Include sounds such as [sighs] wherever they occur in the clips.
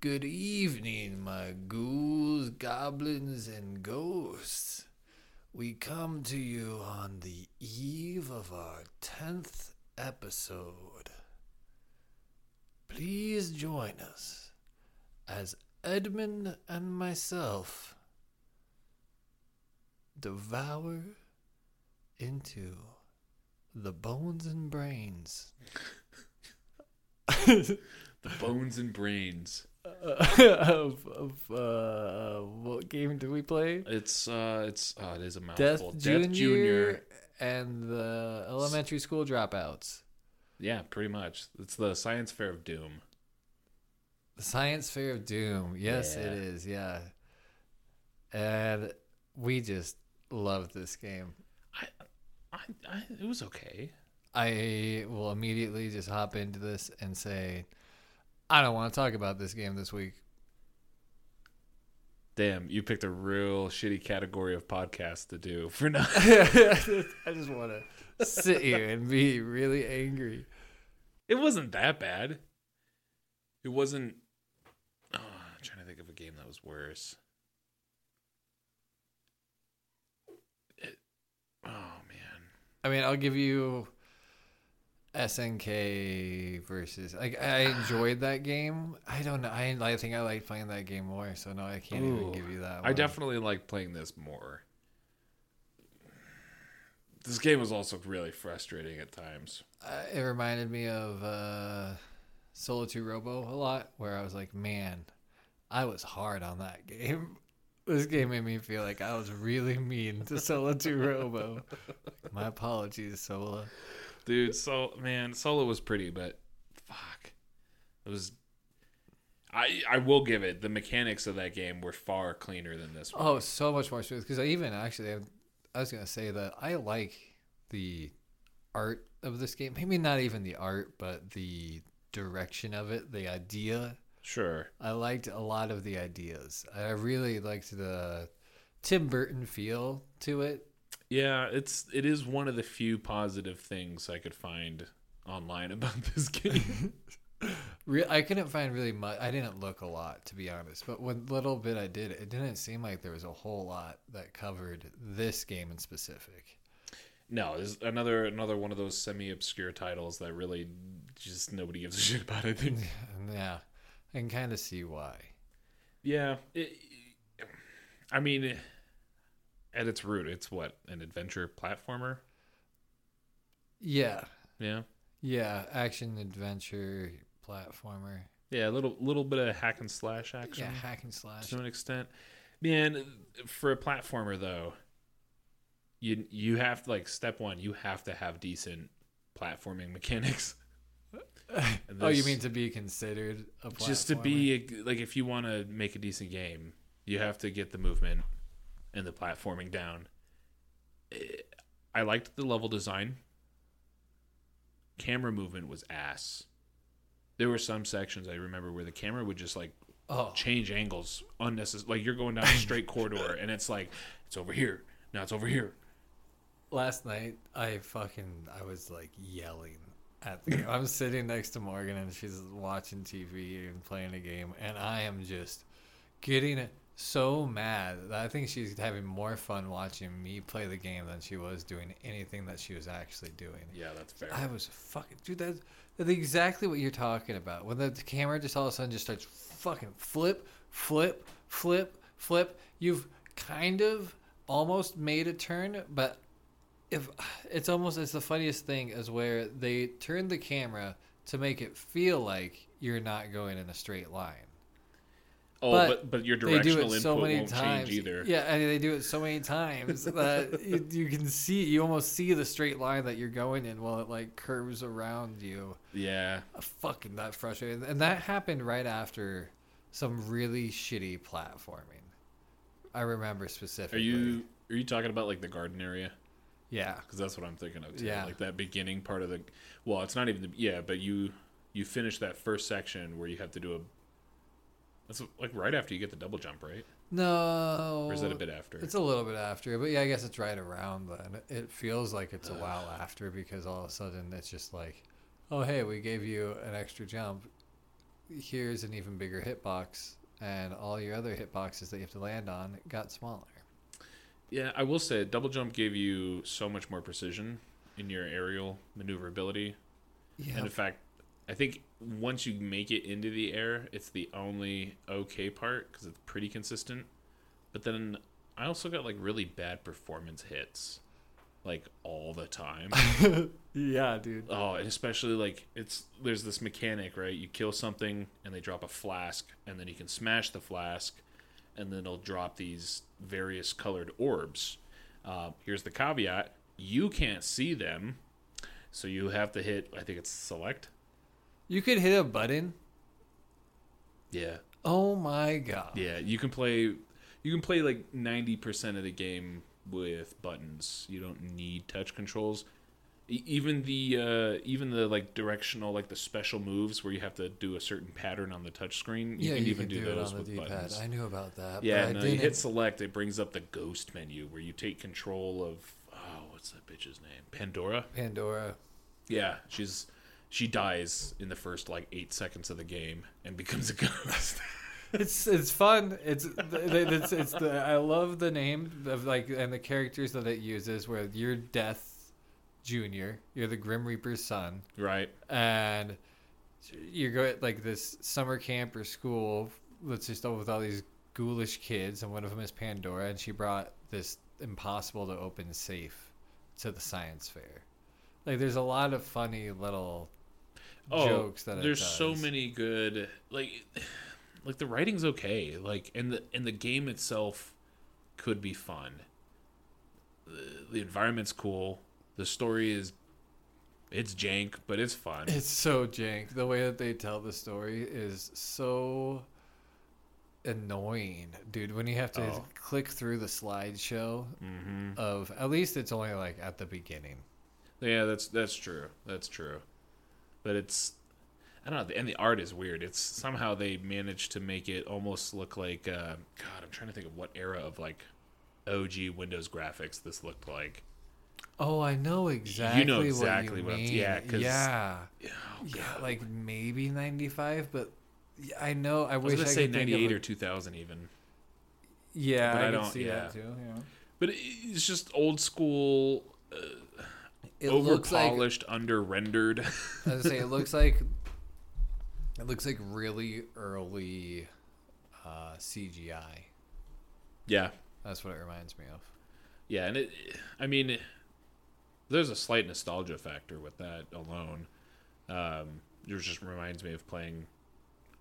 Good evening, my ghouls, goblins, and ghosts. We come to you on the eve of our 10th episode. Please join us as Edmund and myself devour into the bones and brains [laughs] The bones and brains. [laughs] of, of uh, what game did we play? It's uh, it's oh, it is a mouthful. Death mouthful. Junior, and the elementary school dropouts. Yeah, pretty much. It's the science fair of doom. The Science Fair of Doom. Yes, it Yeah. is. Yeah, and we just love this game. I, I, I it was okay. I will immediately just hop into this and say, I don't want to talk about this game this week. Damn, you picked a real shitty category of podcast to do for [laughs] now. I just want to sit here and be really angry. It wasn't that bad. It wasn't. Oh, I'm trying to think of a game that was worse. It, oh man, I mean, I'll give you SNK versus. Like, I enjoyed that game. I don't know. I, I think I like playing that game more. So no, I can't even give you that. I definitely like playing this more. This game was also really frustrating at times. Uh, it reminded me of uh, Solatorobo a lot, where I was like, man, I was hard on that game. [laughs] This game made me feel like I was really mean to Solatorobo. [laughs] My apologies, Solo. Dude, so man, Solo was pretty, but fuck. It was I I will give it the mechanics of that game were far cleaner than this one. Oh, so much more smooth. Because I even actually, I- I was gonna say that I like the art of this game. Maybe not even the art, but the direction of it, the idea. Sure. I liked a lot of the ideas. I really liked the Tim Burton feel to it. Yeah, it's it is one of the few positive things I could find online [laughs] about this game. [laughs] Re- I couldn't find really much. I didn't look a lot, to be honest. But what little bit I did, it didn't seem like there was a whole lot that covered this game in specific. no, there's another another one of those semi-obscure titles that really just nobody gives a shit about, I think. [laughs] Yeah, I can kind of see why. Yeah, it, I mean, at its root, it's what an adventure platformer. Yeah, Yeah, yeah, action adventure platformer. yeah, a little little bit of hack and slash action Yeah, hack and slash. to an extent. Man, for a platformer though, you you have to, like step one, you have to have decent platforming [laughs] mechanics. [laughs] Oh, you mean to be considered a platformer? just to be a, like if you want to make a decent game, you have to get the movement and the platforming down. I liked the level design. Camera movement was ass. There were some sections I remember where the camera would just like oh, change angles unnecessary. Like you're going down a straight corridor and it's like it's over here. Now it's over here. last night I fucking I was like yelling at the game. I'm sitting next to Morgan and she's watching TV and playing a game and I am just getting so mad that I think she's having more fun watching me play the game than she was doing anything that she was actually doing. Yeah, that's fair. I was fucking dude. That's, that's exactly what you're talking about. When the camera just all of a sudden just starts fucking flip, flip, flip, flip. You've kind of almost made a turn, but if it's almost it's the funniest thing is where they turn the camera to make it feel like you're not going in a straight line. Oh, but but but your directional input so won't times. change either. Yeah, and they do it so many times [laughs] that you, you can see you almost see the straight line that you're going in while it like curves around you. Yeah. Uh, fucking that frustrating. And that happened right after some really shitty platforming. I remember specifically. Are you are you talking about like the garden area? Yeah. because that's what I'm thinking of too. Yeah. Like that beginning part of the. Well, it's not even the yeah, but you you finish that first section where you have to do a. That's like right after you get the double jump, right? No. Or is that a bit after? It's a little bit after, but yeah, I guess it's right around then. It feels like it's a while after because all of a sudden it's just like, oh hey, we gave you an extra jump. here's an even bigger hitbox, and all your other hitboxes that you have to land on got smaller. Yeah, I will say double jump gave you so much more precision in your aerial maneuverability. Yeah, And in fact, I think once you make it into the air, it's the only okay part because it's pretty consistent. But then I also got like really bad performance hits, like all the time. [laughs] yeah, dude. oh, and especially like it's there's this mechanic, right? You kill something and they drop a flask, and then you can smash the flask, and then it'll drop these various colored orbs. Uh, here's the caveat: you can't see them, so you have to hit. I think it's select. You could hit a button. Yeah, Oh my god. yeah. You can play. You can play like ninety percent of the game with buttons. You don't need touch controls. E- Even the uh, even the like directional like the special moves where you have to do a certain pattern on the touch screen. You yeah, can you even can do, do, those with D-pad. buttons. I knew about that. Yeah, no, I you hit select. It brings up the ghost menu where you take control of oh, what's that bitch's name? Pandora. Pandora. Yeah, she's she dies in the first like eight seconds of the game and becomes a ghost. [laughs] It's it's fun. It's it's it's the I love the name of like and the characters that it uses. Where you're Death Junior, you're the Grim Reaper's son, right. and you go at like this summer camp or school that's just over with all these ghoulish kids, and one of them is Pandora, and she brought this impossible to open safe to the science fair. Like, there's a lot of funny little Oh, jokes that there's so many good like like the writing's okay. Like and the and the game itself could be fun. The, the environment's cool. The story is it's jank, but it's fun. It's so jank. The way that they tell the story is so annoying, dude. When you have to Oh. click through the slideshow hmm of at least it's only like at the beginning. Yeah, that's that's true. That's true. But it's I don't know, and the art is weird. It's somehow they managed to make it almost look like uh, God. I'm trying to think of what era of like OG Windows graphics this looked like. Oh, I know exactly. You know exactly what what you I'm- mean. yeah, yeah, Oh, yeah, like maybe ninety five, but I know. I, I wish I say could of 98 or 2000 even. yeah, but I, I don't- see yeah. that too. Yeah. But it's just old school, uh, It over looks like polished, under rendered. I was [laughs] say it looks like it looks like really early uh, CGI. yeah, That's what it reminds me of. yeah, and it. I mean, it- there's a slight nostalgia factor with that alone. Um, it just reminds me of playing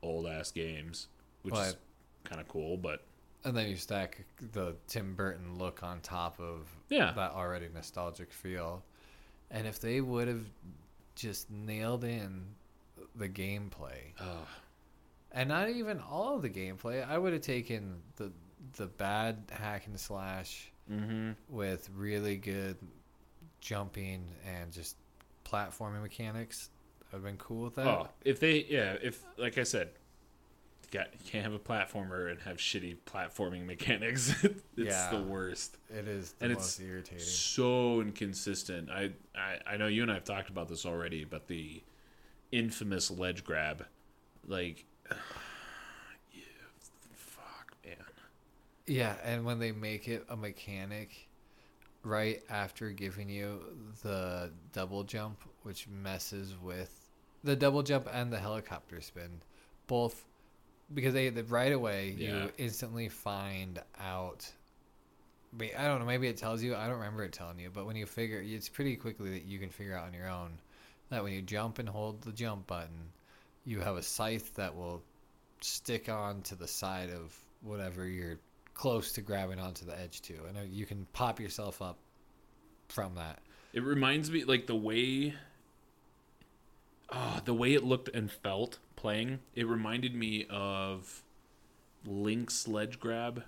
old ass games, which is kind of cool. But And then you stack the Tim Burton look on top of yeah, that already nostalgic feel. And if they would have just nailed in the gameplay, Ugh. and not even all of the gameplay, I would have taken the the bad hack and slash mm-hmm. with really good jumping and just platforming mechanics. I've been cool with that. Oh, if they, yeah, if like I said, got, you can't have a platformer and have shitty platforming [laughs] mechanics. it's Yeah. the worst. It is the And it's irritating. So inconsistent. I, I I know you and I have talked about this already, but the infamous ledge grab, like, [sighs] yeah, fuck, man. Yeah, and when they make it a mechanic right after giving you the double jump, which messes with the double jump and the helicopter spin, both because they they- right away Yeah. you instantly find out. I mean, I don't know. Maybe it tells you. I don't remember it telling you. But when you figure, it's pretty quickly that you can figure out on your own that when you jump and hold the jump button, you have a scythe that will stick on to the side of whatever you're close to grabbing onto the edge to, and uh, you can pop yourself up from that. It reminds me like the way oh, the way it looked and felt playing, it reminded me of Link's ledge grab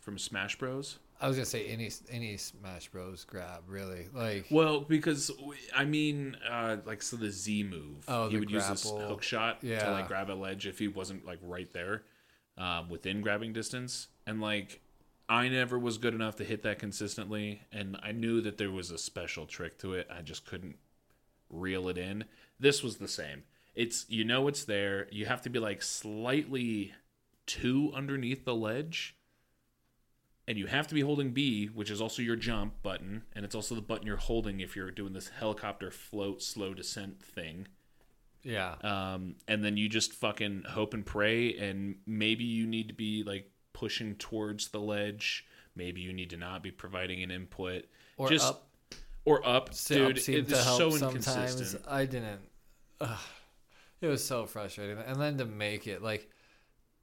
from Smash Bros. I was gonna say any any Smash Bros. grab really like Well, because I mean, uh, like so the Z move, Oh, he would use this grapple. hook shot yeah. to like grab a ledge if he wasn't like right there, um, within grabbing distance, and like I never was good enough to hit that consistently, and I knew that there was a special trick to it. I just couldn't reel it in. This was the same. It's you know it's there. You have to be like slightly two underneath the ledge. And you have to be holding B, which is also your jump button, and it's also the button you're holding if you're doing this helicopter float slow descent thing. Yeah. Um, and then you just fucking hope and pray, and maybe you need to be like pushing towards the ledge. Maybe you need to not be providing an input. Or just up. or up, So dude. up It is so sometimes. inconsistent. I didn't. Ugh, it was so frustrating. And then to make it like,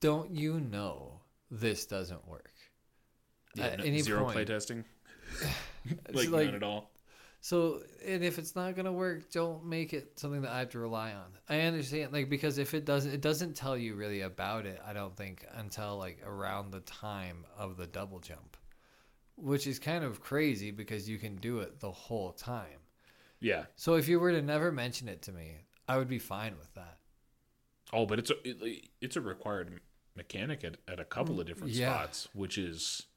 don't you know this doesn't work? Yeah, At no- any zero point. playtesting. [sighs] Like, like- none at all. So, and if it's not gonna work, don't make it something that I have to rely on. I understand, like, because if it doesn't, it doesn't tell you really about it. I don't think until like around the time of the double jump, which is kind of crazy because you can do it the whole time. Yeah. So if you were to never mention it to me, I would be fine with that. Oh, but it's a it, it's a required mechanic at, at a couple of mm, different Yeah. spots, which is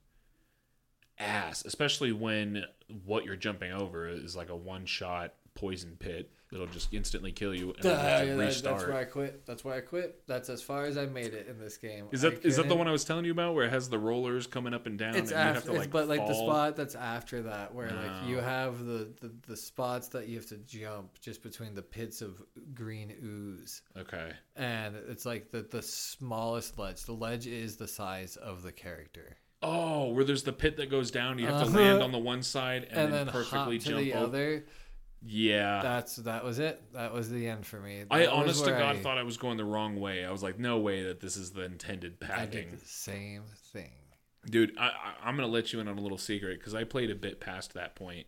ass, especially when what you're jumping over is like a one shot poison pit that'll just instantly kill you and you have to restart. that's why I quit. That's where I quit. That's as far as I made it in this game. Is that is that the one I was telling you about where it has the rollers coming up and down It's and you after, have to it's, like but like the spot that's after that, where like you have the, the the spots that you have to jump just between the pits of green ooze, Okay. and it's like the the smallest ledge. The ledge is the size of the character, Oh, where there's the pit that goes down, you have to Uh-huh. land on the one side and, and, then, then, perfectly to jump the over. other. Yeah. That's that was it. That was the end for me. I That was honest to God I, thought I was going the wrong way. I was like, no way that this is the intended I did the same thing. Dude, I, I, I'm gonna let you in on a little secret because I played a bit past that point.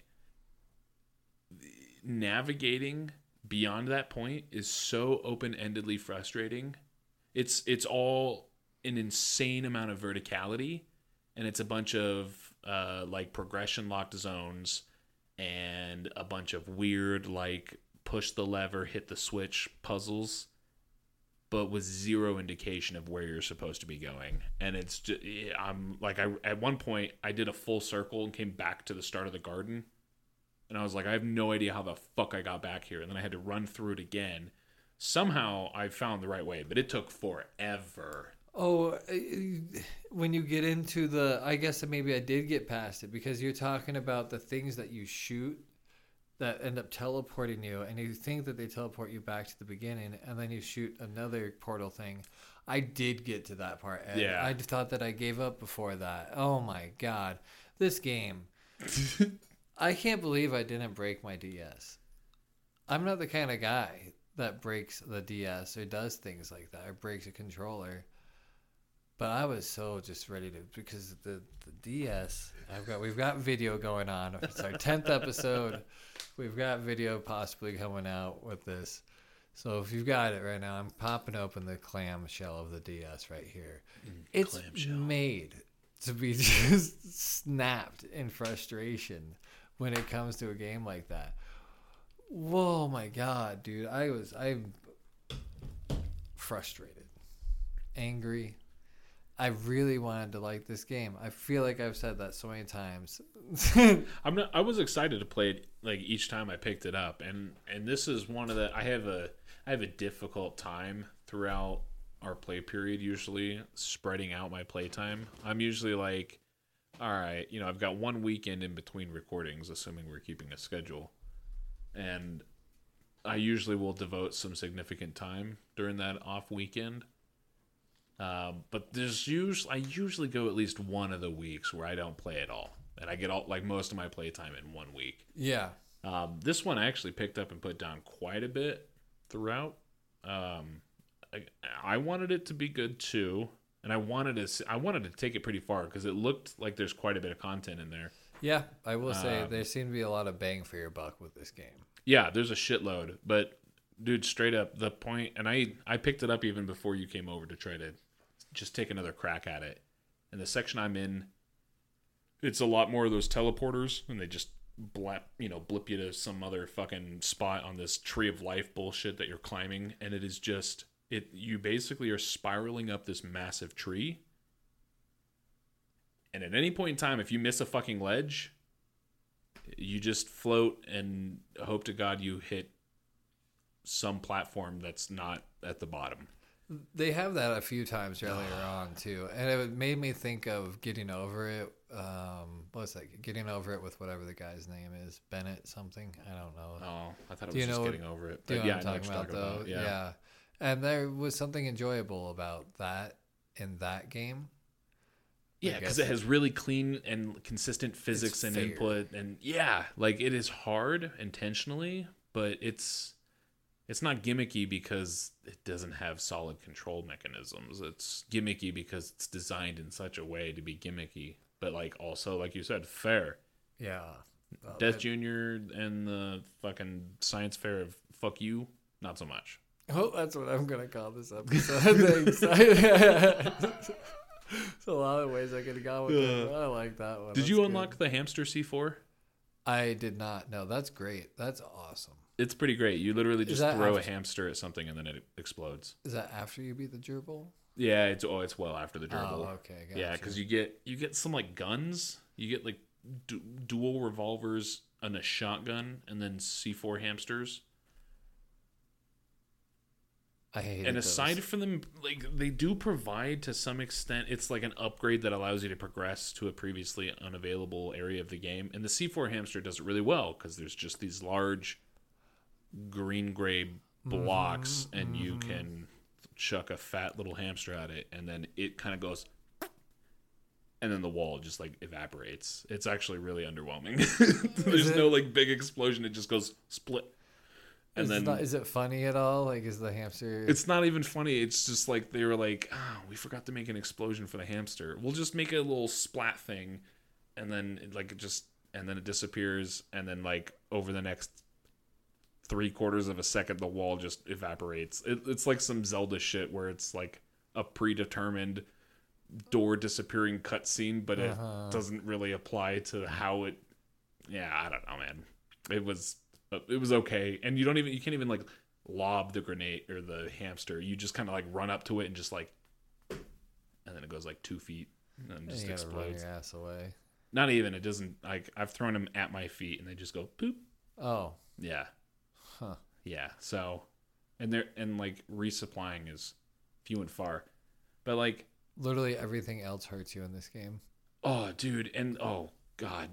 Navigating beyond that point is so open-endedly frustrating. It's it's all an insane amount of verticality, and it's a bunch of uh, like progression locked zones and a bunch of weird like push the lever, hit the switch puzzles but with zero indication of where you're supposed to be going. And it's just, eh, I'm like, I at one point I did a full circle and came back to the start of the garden, and I was like, I have no idea how the fuck I got back here, and then I had to run through it again. Somehow I found the right way, but it took forever. Oh, uh, when you get into the, I guess that maybe I did get past it because you're talking about the things that you shoot that end up teleporting you, and you think that they teleport you back to the beginning, and then you shoot another portal thing. I did get to that part. Ed. Yeah. I thought that I gave up before that. Oh my god, this game! [laughs] I can't believe I didn't break my DS. I'm not the kind of guy that breaks the DS or does things like that or breaks a controller. But I was so just ready to because the the DS I've got we've got video going on. It's our tenth episode. We've got video possibly coming out with this. So if you've got it right now, I'm popping open the clam shell of the DS right here. Mm, it's clamshell. made to be [laughs] just snapped in frustration when it comes to a game like that. Whoa, my god, dude! I was I'm frustrated, angry. I really wanted to like this game. I feel like I've said that so many times. [laughs] I'm not. I was excited to play it like each time I picked it up, and and this is one of the. I have a I have a difficult time throughout our play period. Usually spreading out my play time. I'm usually like, all right, you know, I've got one weekend in between recordings, assuming we're keeping a schedule, and I usually will devote some significant time during that off weekend. Um, but there's usually I usually go at least one of the weeks where I don't play at all, and I get all like most of my playtime in one week. yeah, Um, this one I actually picked up and put down quite a bit throughout. Um, I, I wanted it to be good too, and I wanted to I wanted to take it pretty far because it looked like there's quite a bit of content in there. yeah. I will say Um, there seemed to be a lot of bang for your buck with this game. Yeah, there's a shitload, but dude, straight up the point, and I I picked it up even before you came over to try to just take another crack at it. And the section I'm in, it's a lot more of those teleporters, and they just blap, you know, blip you to some other fucking spot on this tree of life bullshit that you're climbing, and it is just it. You basically are spiraling up this massive tree. And at any point in time, if you miss a fucking ledge, you just float and hope to God you hit some platform that's not at the bottom. They have that a few times earlier on too, and it made me think of getting over it. Um, what's that? Getting over it with whatever the guy's name is, Bennett something. I don't know. Oh, I thought it was you just know getting over it. Do you But know yeah, what I'm talking about, though? about. Yeah. And there was something enjoyable about that in that game. Yeah, because it has really clean and consistent physics and input, and yeah, like it is hard intentionally, but it's it's not gimmicky because it doesn't have solid control mechanisms. It's gimmicky because it's designed in such a way to be gimmicky, but like also, like you said, fair. Yeah. Well, Death that- Junior and the fucking science fair of fuck you, not so much. Oh, that's what I'm gonna call this episode. [laughs] Thanks. [laughs] There's a lot of ways I could have gone with it. I like that one. Did That's you good. unlock the hamster C4? I did not. No, that's great. That's awesome. It's pretty great. You literally just throw after- a hamster at something and then it explodes. Is that after you beat the gerbil? Yeah, it's oh, it's well after the oh, gerbil. Oh, okay. yeah, because you get you get some like guns. You get like du- dual revolvers and a shotgun, and then C4 hamsters. I hate it. and aside from them, like they do provide to some extent, it's like an upgrade that allows you to progress to a previously unavailable area of the game. And the C4 hamster does it really well because there's just these large green gray blocks, mm-hmm. and you mm-hmm. can chuck a fat little hamster at it, and then it kind of goes. And then the wall just like evaporates. It's actually really underwhelming. [laughs] There's it- no like big explosion. It just goes split. And is, then not, is it funny at all? Like, is the hamster? it's not even funny. It's just like they were like, oh, we forgot to make an explosion for the hamster. We'll just make a little splat thing, and then it, like it just and then it disappears, and then like over the next three quarters of a second, the wall just evaporates. It, it's like some Zelda shit where it's like a predetermined door disappearing cutscene, but it Uh-huh. doesn't really apply to how it. Yeah, I don't know, man. It was it was okay, and you don't even you can't even like lob the grenade or the hamster. You just kind of like run up to it and just like, and then it goes like two feet and just you gotta run explodes. your ass away. Not even. It doesn't like I've thrown them at my feet and they just go poop. Oh, Yeah, huh. yeah. So, and they're and like resupplying is few and far, but like Literally everything else hurts you in this game. Oh, dude, and oh god.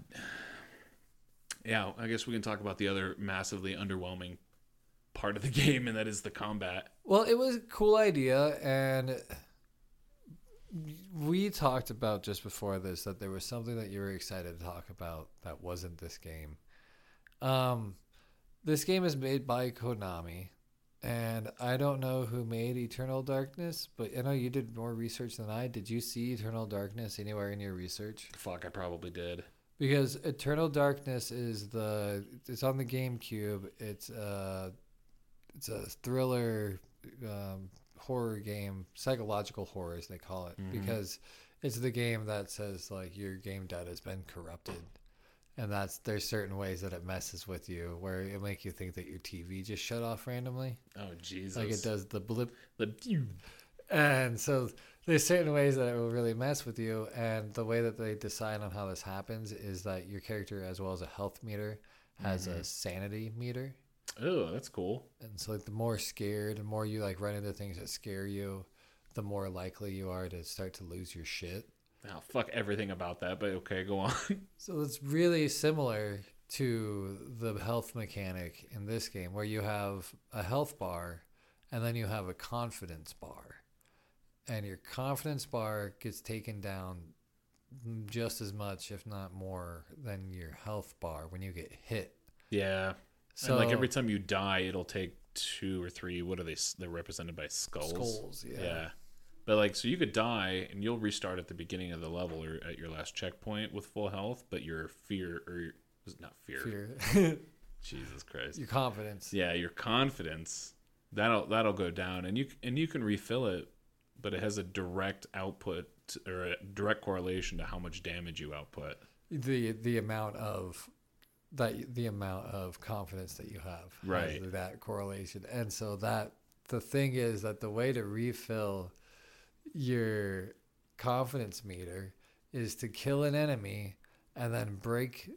Yeah, I guess we can talk about the other massively underwhelming part of the [laughs] game, and that is the combat. Well, it was a cool idea, and we talked about just before this that there was something that you were excited to talk about that wasn't this game. Um, this game is made by Konami, and I don't know who made Eternal Darkness, but I know you did more research than I. Did you see Eternal Darkness anywhere in your research? Fuck, I probably did. Because Eternal Darkness is the it's on the GameCube. It's uh it's a thriller um, horror game, psychological horror as they call it, Mhm. because it's the game that says like your game data has been corrupted. And that's there's certain ways that it messes with you where it make you think that your TV just shut off randomly. Oh Jesus! Like it does the blip The and so there's certain ways that it will really mess with you. And the way that they decide on how this happens is that your character, as well as a health meter, has a mm-hmm. sanity meter. oh, that's cool. And so like the more scared, the more you like run into things that scare you, the more likely you are to start to lose your shit. Oh, fuck everything about that. But okay, go on. [laughs] So it's really similar to the health mechanic in this game, where you have a health bar and then you have a confidence bar. And your confidence bar gets taken down just as much, if not more, than your health bar when you get hit. yeah. So and like every time you die, it'll take two or three. What are they? They're represented by skulls. skulls, yeah. Yeah. But like, so you could die and you'll restart at the beginning of the level or at your last checkpoint with full health, but your fear or your, not fear. Fear. [laughs] Jesus Christ. your confidence. Yeah, your confidence that'll that'll go down, and you and you can refill it, but it has a direct output or a direct correlation to how much damage you output. the the amount of that the amount of confidence that you have Right. that correlation and so that the thing is that the way to refill your confidence meter is to kill an enemy and then break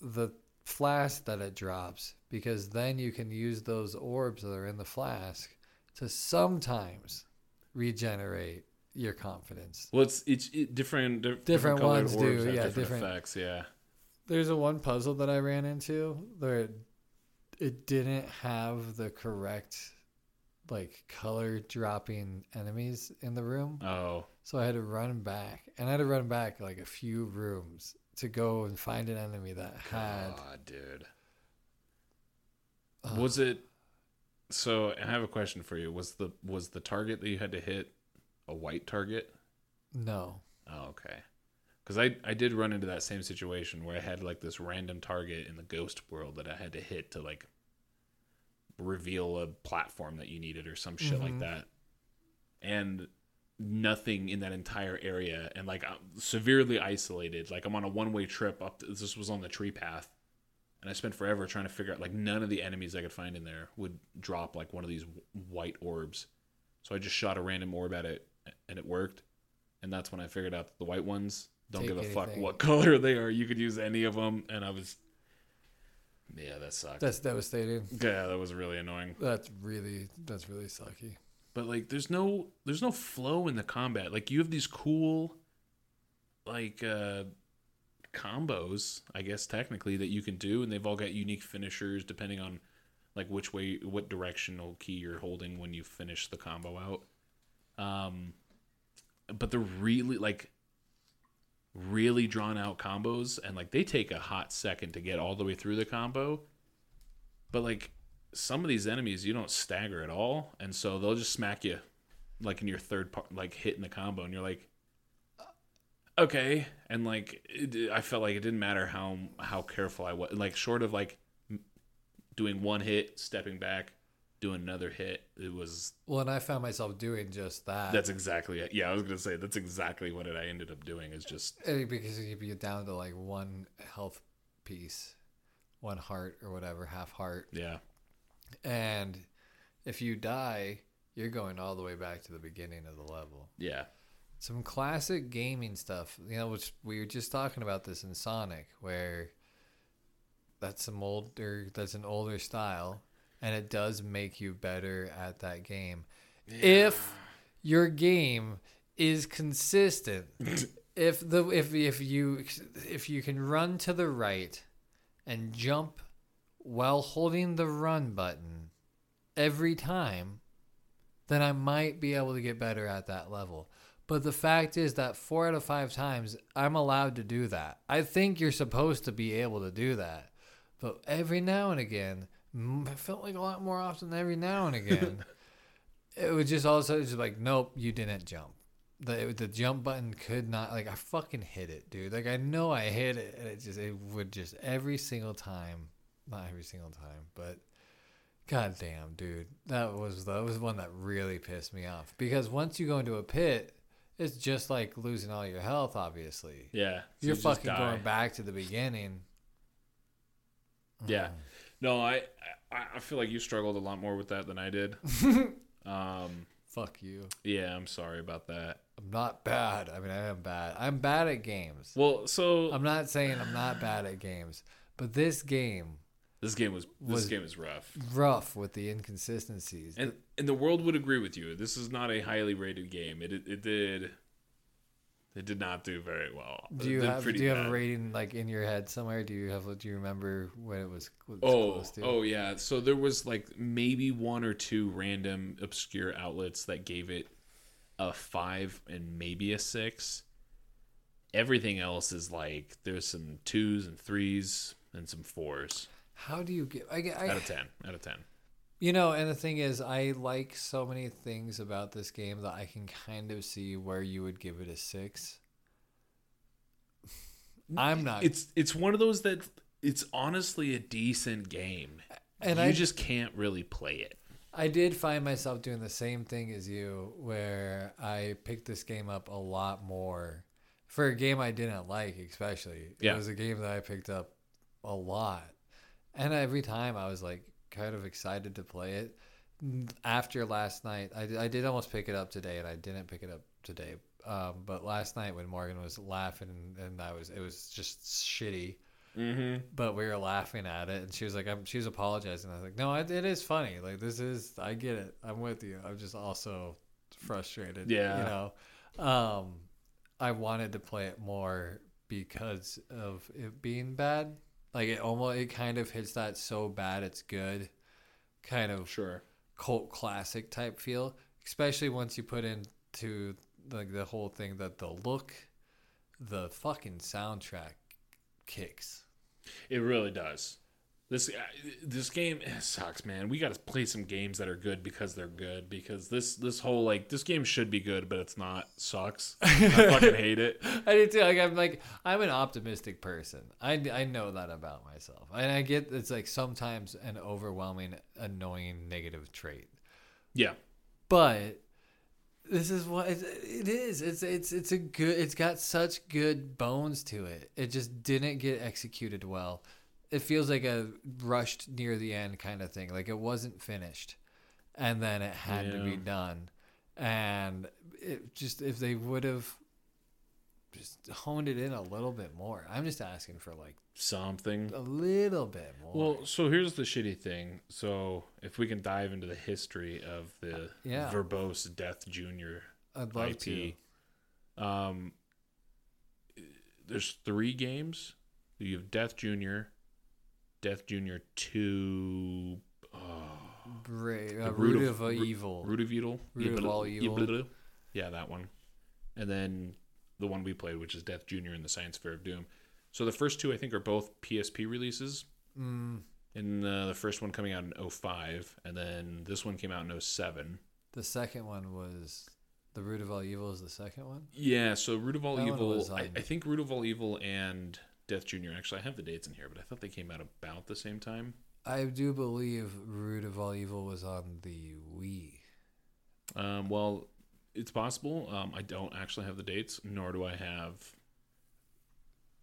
the flask that it drops because then you can use those orbs that are in the flask to sometimes regenerate your confidence. Well, it's it's it, different different, Different colored ones do, yeah, different, different- effects. Yeah. There's a one puzzle that I ran into where it, it didn't have the correct like color dropping enemies in the room. Oh, So I had to run back, and I had to run back like a few rooms to go and find an enemy that had. God, dude. uh, Was it? So I have a question for you. Was the was the target that you had to hit a white target? no. Oh, okay. Because I I did run into that same situation where I had like this random target in the ghost world that I had to hit to like reveal a platform that you needed or some shit like Mhm. that, and nothing in that entire area and like I'm severely isolated. Like I'm on a one way trip up. To, this was on the tree path. And I spent forever trying to figure out like none of the enemies I could find in there would drop like one of these white orbs. So I just shot a random orb at it and it worked. And that's when I figured out that the white ones don't Take give a fuck what [laughs] color they are. You could use any of them. And I was, yeah, that sucked. That's devastating. yeah, that was really annoying. That's really that's really sucky. But like, there's no there's no flow in the combat. Like you have these cool, like uh combos, I guess technically that you can do, and they've all got unique finishers depending on like which way, what directional key you're holding when you finish the combo out. Um, but they're really like really drawn out combos, and like they take a hot second to get all the way through the combo. But like some of these enemies, you don't stagger at all, and so they'll just smack you like in your third part, like hitting the combo, and you're like, uh, okay, and like it, I felt like it didn't matter how how careful I was, like short of like doing one hit, stepping back, doing another hit, it was Well, and I found myself doing just that. that's exactly it. Yeah, I was gonna say that's exactly what it, I ended up doing is just because you'd be down to like one health piece, one heart or whatever, half heart, yeah, and if you die, you're going all the way back to the beginning of the level. yeah, some classic gaming stuff you know which we were just talking about this in sonic where that's some older that's an older style and it does make you better at that game if your game is consistent [laughs] if the if if you if you can run to the right and jump while holding the run button every time then I might be able to get better at that level. But the fact is that four out of five times I'm allowed to do that. I think you're supposed to be able to do that. But every now and again, mm, it felt like a lot more often than every now and again, [laughs] it was just all of a sudden just like, nope, you didn't jump. The, the jump button could not like I fucking hit it, dude. Like I know I hit it, and it just it would just every single time, not every single time, but God damn, dude. That was that was one that really pissed me off. Because once you go into a pit, it's just like losing all your health, obviously. yeah. So You're you fucking going back to the beginning. Yeah. No, I, I feel like you struggled a lot more with that than I did. [laughs] um, Fuck you. yeah, I'm sorry about that. I'm not bad. I mean, I am bad. I'm bad at games. Well, so I'm not saying I'm not bad at games, but this game this game was this was- game is rough, rough with the inconsistencies. and and the world would agree with you. This is not a highly rated game. It it, it did it did not do very well. do you have do you have a rating like in your head somewhere? Do you have do you remember what it was, was Oh, close to? oh yeah. So there was like maybe one or two random obscure outlets that gave it a five and maybe a six. Everything else is like there's some twos and threes and some fours How do you get? I, get- I, out of ten. Out of ten. You know, and the thing is, I like so many things about this game that I can kind of see where you would give it a six. I'm not, It's it's one of those that it's honestly a decent game. and you I just can't really play it. I did find myself doing the same thing as you, where I picked this game up a lot more for a game I didn't like, especially. Yeah. It was a game that I picked up a lot, and every time I was like kind of excited to play it. After last night, I, I did almost pick it up today, and I didn't pick it up today. Um, but last night when Morgan was laughing and, and I was, it was just shitty. Mm-hmm. but we were laughing at it, and she was like, I'm, she was apologizing. I was like, no, it, it is funny. Like this is, I get it. I'm with you. I'm just also frustrated. Yeah. you know, um, I wanted to play it more because of it being bad. Like it almost, it kind of hits that so bad it's good, kind of Sure. cult classic type feel, especially once you put into like the whole thing that the look, the fucking soundtrack kicks. It really does. This uh, this game eh, sucks, man. We got to play some games that are good because they're good. Because this this whole like this game should be good, but it's not. Sucks. I fucking hate it. [laughs] I do too. Like I'm like I'm an optimistic person. I, I know that about myself, and I get it's like sometimes an overwhelming, annoying negative trait. Yeah, But this is what it, it is. It's it's it's a good. It's got such good bones to it. It just didn't get executed well. It feels like a rushed near the end kind of thing. Like it wasn't finished, and then it had to be done. And it just if they would have just honed it in a little bit more. I'm just asking for like something. a little bit more. Well, so here's the shitty thing. So if we can dive into the history of the Yeah. verbose Death Junior I'd love IP. to. Um, there's three games. You have Death Junior, Death Junior Two, oh, Brave, The uh, root root, of- of, uh, root- evil. Root of Evil, Root of all evil. Yeah, that one. And then the one we played, which is Death Junior and the Science Fair of Doom. So the first two, I think, are both PSP releases. Mm, And uh, the first one coming out in 05, and then this one came out in 07. the second one was the root of all evil. Is the second one? Yeah, so Root of All That Evil. I, I think Root of All Evil and Death Junior. Actually, I have the dates in here, but I thought they came out about the same time. I do believe root of all evil was on the Wii. Um, well, it's possible. Um, I don't actually have the dates, nor do I have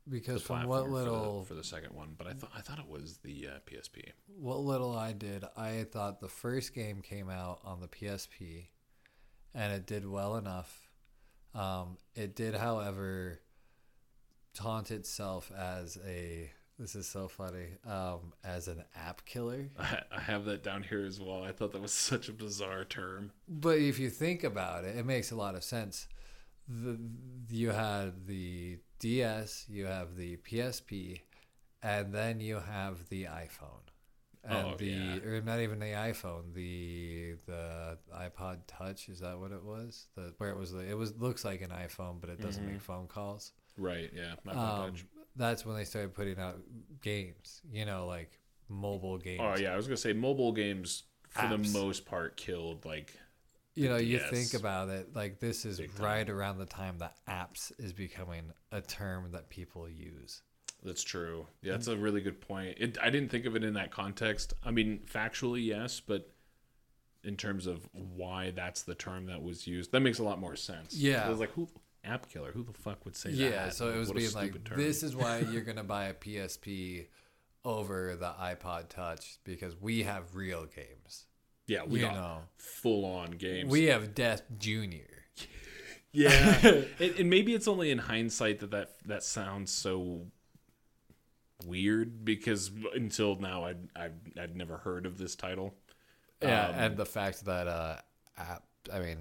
Because from what for the- little for the, second one. But I thought I thought it was the uh, PSP. what little I did, I thought the first game came out on the PSP, and it did well enough. Um, it did, however, taunt itself as a. This is so funny. Um, as an app killer. [laughs] I, I have that down here as well. I thought that was [laughs] such a bizarre term. But if you think about it, it makes a lot of sense. The, you had the DS, you have the PSP, and then you have the iPhone. And Oh, the yeah. or not even the iPhone, the the iPod Touch, is that what it was? The where it was the, it was looks like an iPhone, but it doesn't Mm-hmm. make phone calls. Right? Yeah. Um, that's when they started putting out games, you know, like mobile games. Oh yeah, I was gonna say mobile games for the most part killed like you know, you DS. think about it, like this is Big time. right around the time that apps is becoming a term that people use. That's true. Yeah, that's a really good point. It, I didn't think of it in that context. I mean, factually, yes, but in terms of why that's the term that was used, that makes a lot more sense. Yeah. I was like, who app killer? Who the fuck would say that? Yeah, so it was What being like, term. this is why [laughs] you're gonna buy a PSP over the iPod Touch because we have real games. Yeah, we you got know. full on games. We have Death Junior. [laughs] yeah, [laughs] and, and maybe it's only in hindsight that that, that sounds so weird because until now I'd, I'd I'd never heard of this title. Yeah, Um, and the fact that uh, app, I mean,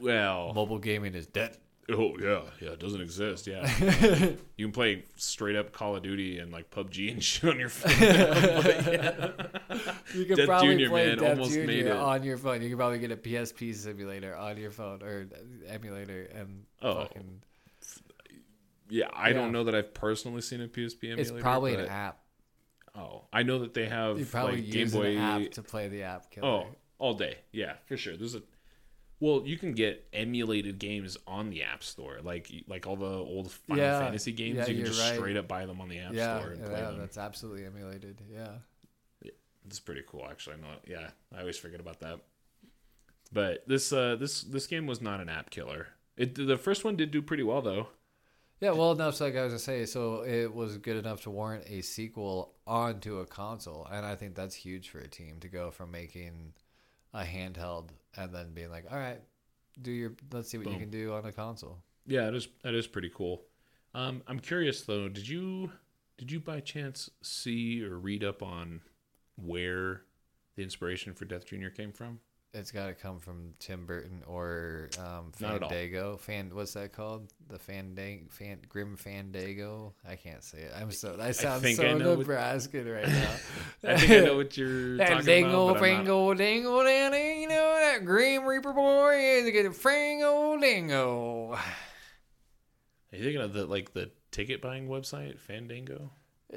Well, mobile gaming is dead. Oh yeah, yeah, it doesn't exist. Yeah, [laughs] you can play straight up Call of Duty and like PUBG [laughs] and shit on your phone. [laughs] Yeah. You could Death probably Junior, play man, Death almost Junior made it. on your phone. You could probably get a PSP simulator on your phone or emulator and Oh, fucking. Yeah, I Yeah. don't know that I've personally seen a PSP emulator. It's probably an app. Oh, I know that they have You probably like Game use Boy. an app to play the app killer. oh, all day. Yeah, for sure. There's a. Well, you can get emulated games on the App Store, like like all the old Final Yeah, Fantasy games. yeah, you can just right. straight up buy them on the App yeah, Store and play yeah, them. that's absolutely emulated. Yeah. It's pretty cool, actually. No, yeah, I always forget about that. But this uh, this this game was not an app killer. It the first one did do pretty well though. Yeah, well, no, so like I was gonna say, so it was good enough to warrant a sequel onto a console, and I think that's huge for a team to go from making a handheld and then being like, all right, do your, let's see what you can do on a console. Yeah, it is that is pretty cool. Um, I'm curious though. Did you Did you by chance see or read up on where the inspiration for Death Junior came from? It's got to come from Tim Burton or um. Fandango. Fan, what's that called? The Fandango, Fan, Grim Fandango. I can't say it. I'm so. I sound think so I know what- right now. [laughs] I think I know what you're That [laughs] talking about. not- fangle, dingle, down you know that Grim Reaper boy is a good frango dingo. Are you thinking of the like the ticket buying website Fandango?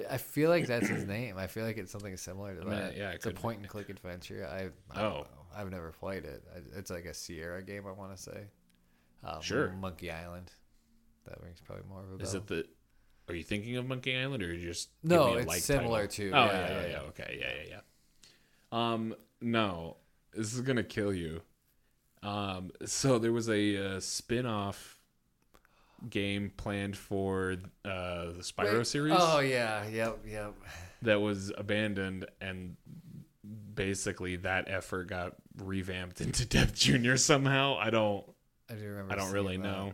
I feel like that's his [coughs] name. I feel like it's something similar to I mean, that. yeah, it it's a could be. point and click adventure. I, I don't Oh. know. I've never played it. It's like a Sierra game. I want to say. Um, Sure. Monkey Island. That rings probably more of a bell. Is it the? Are you thinking of Monkey Island, or you just No, it's like similar title? to- Oh yeah, yeah, yeah, yeah, yeah, yeah. Okay, yeah, yeah, yeah. Um, no, this is gonna kill you. Um, so there was a uh, spin-off game planned for uh, the Spyro Wait, series Oh yeah. Yep. Yep. that was abandoned, and basically that effort got revamped into Death Junior somehow. I don't. I do remember. I don't really that. know.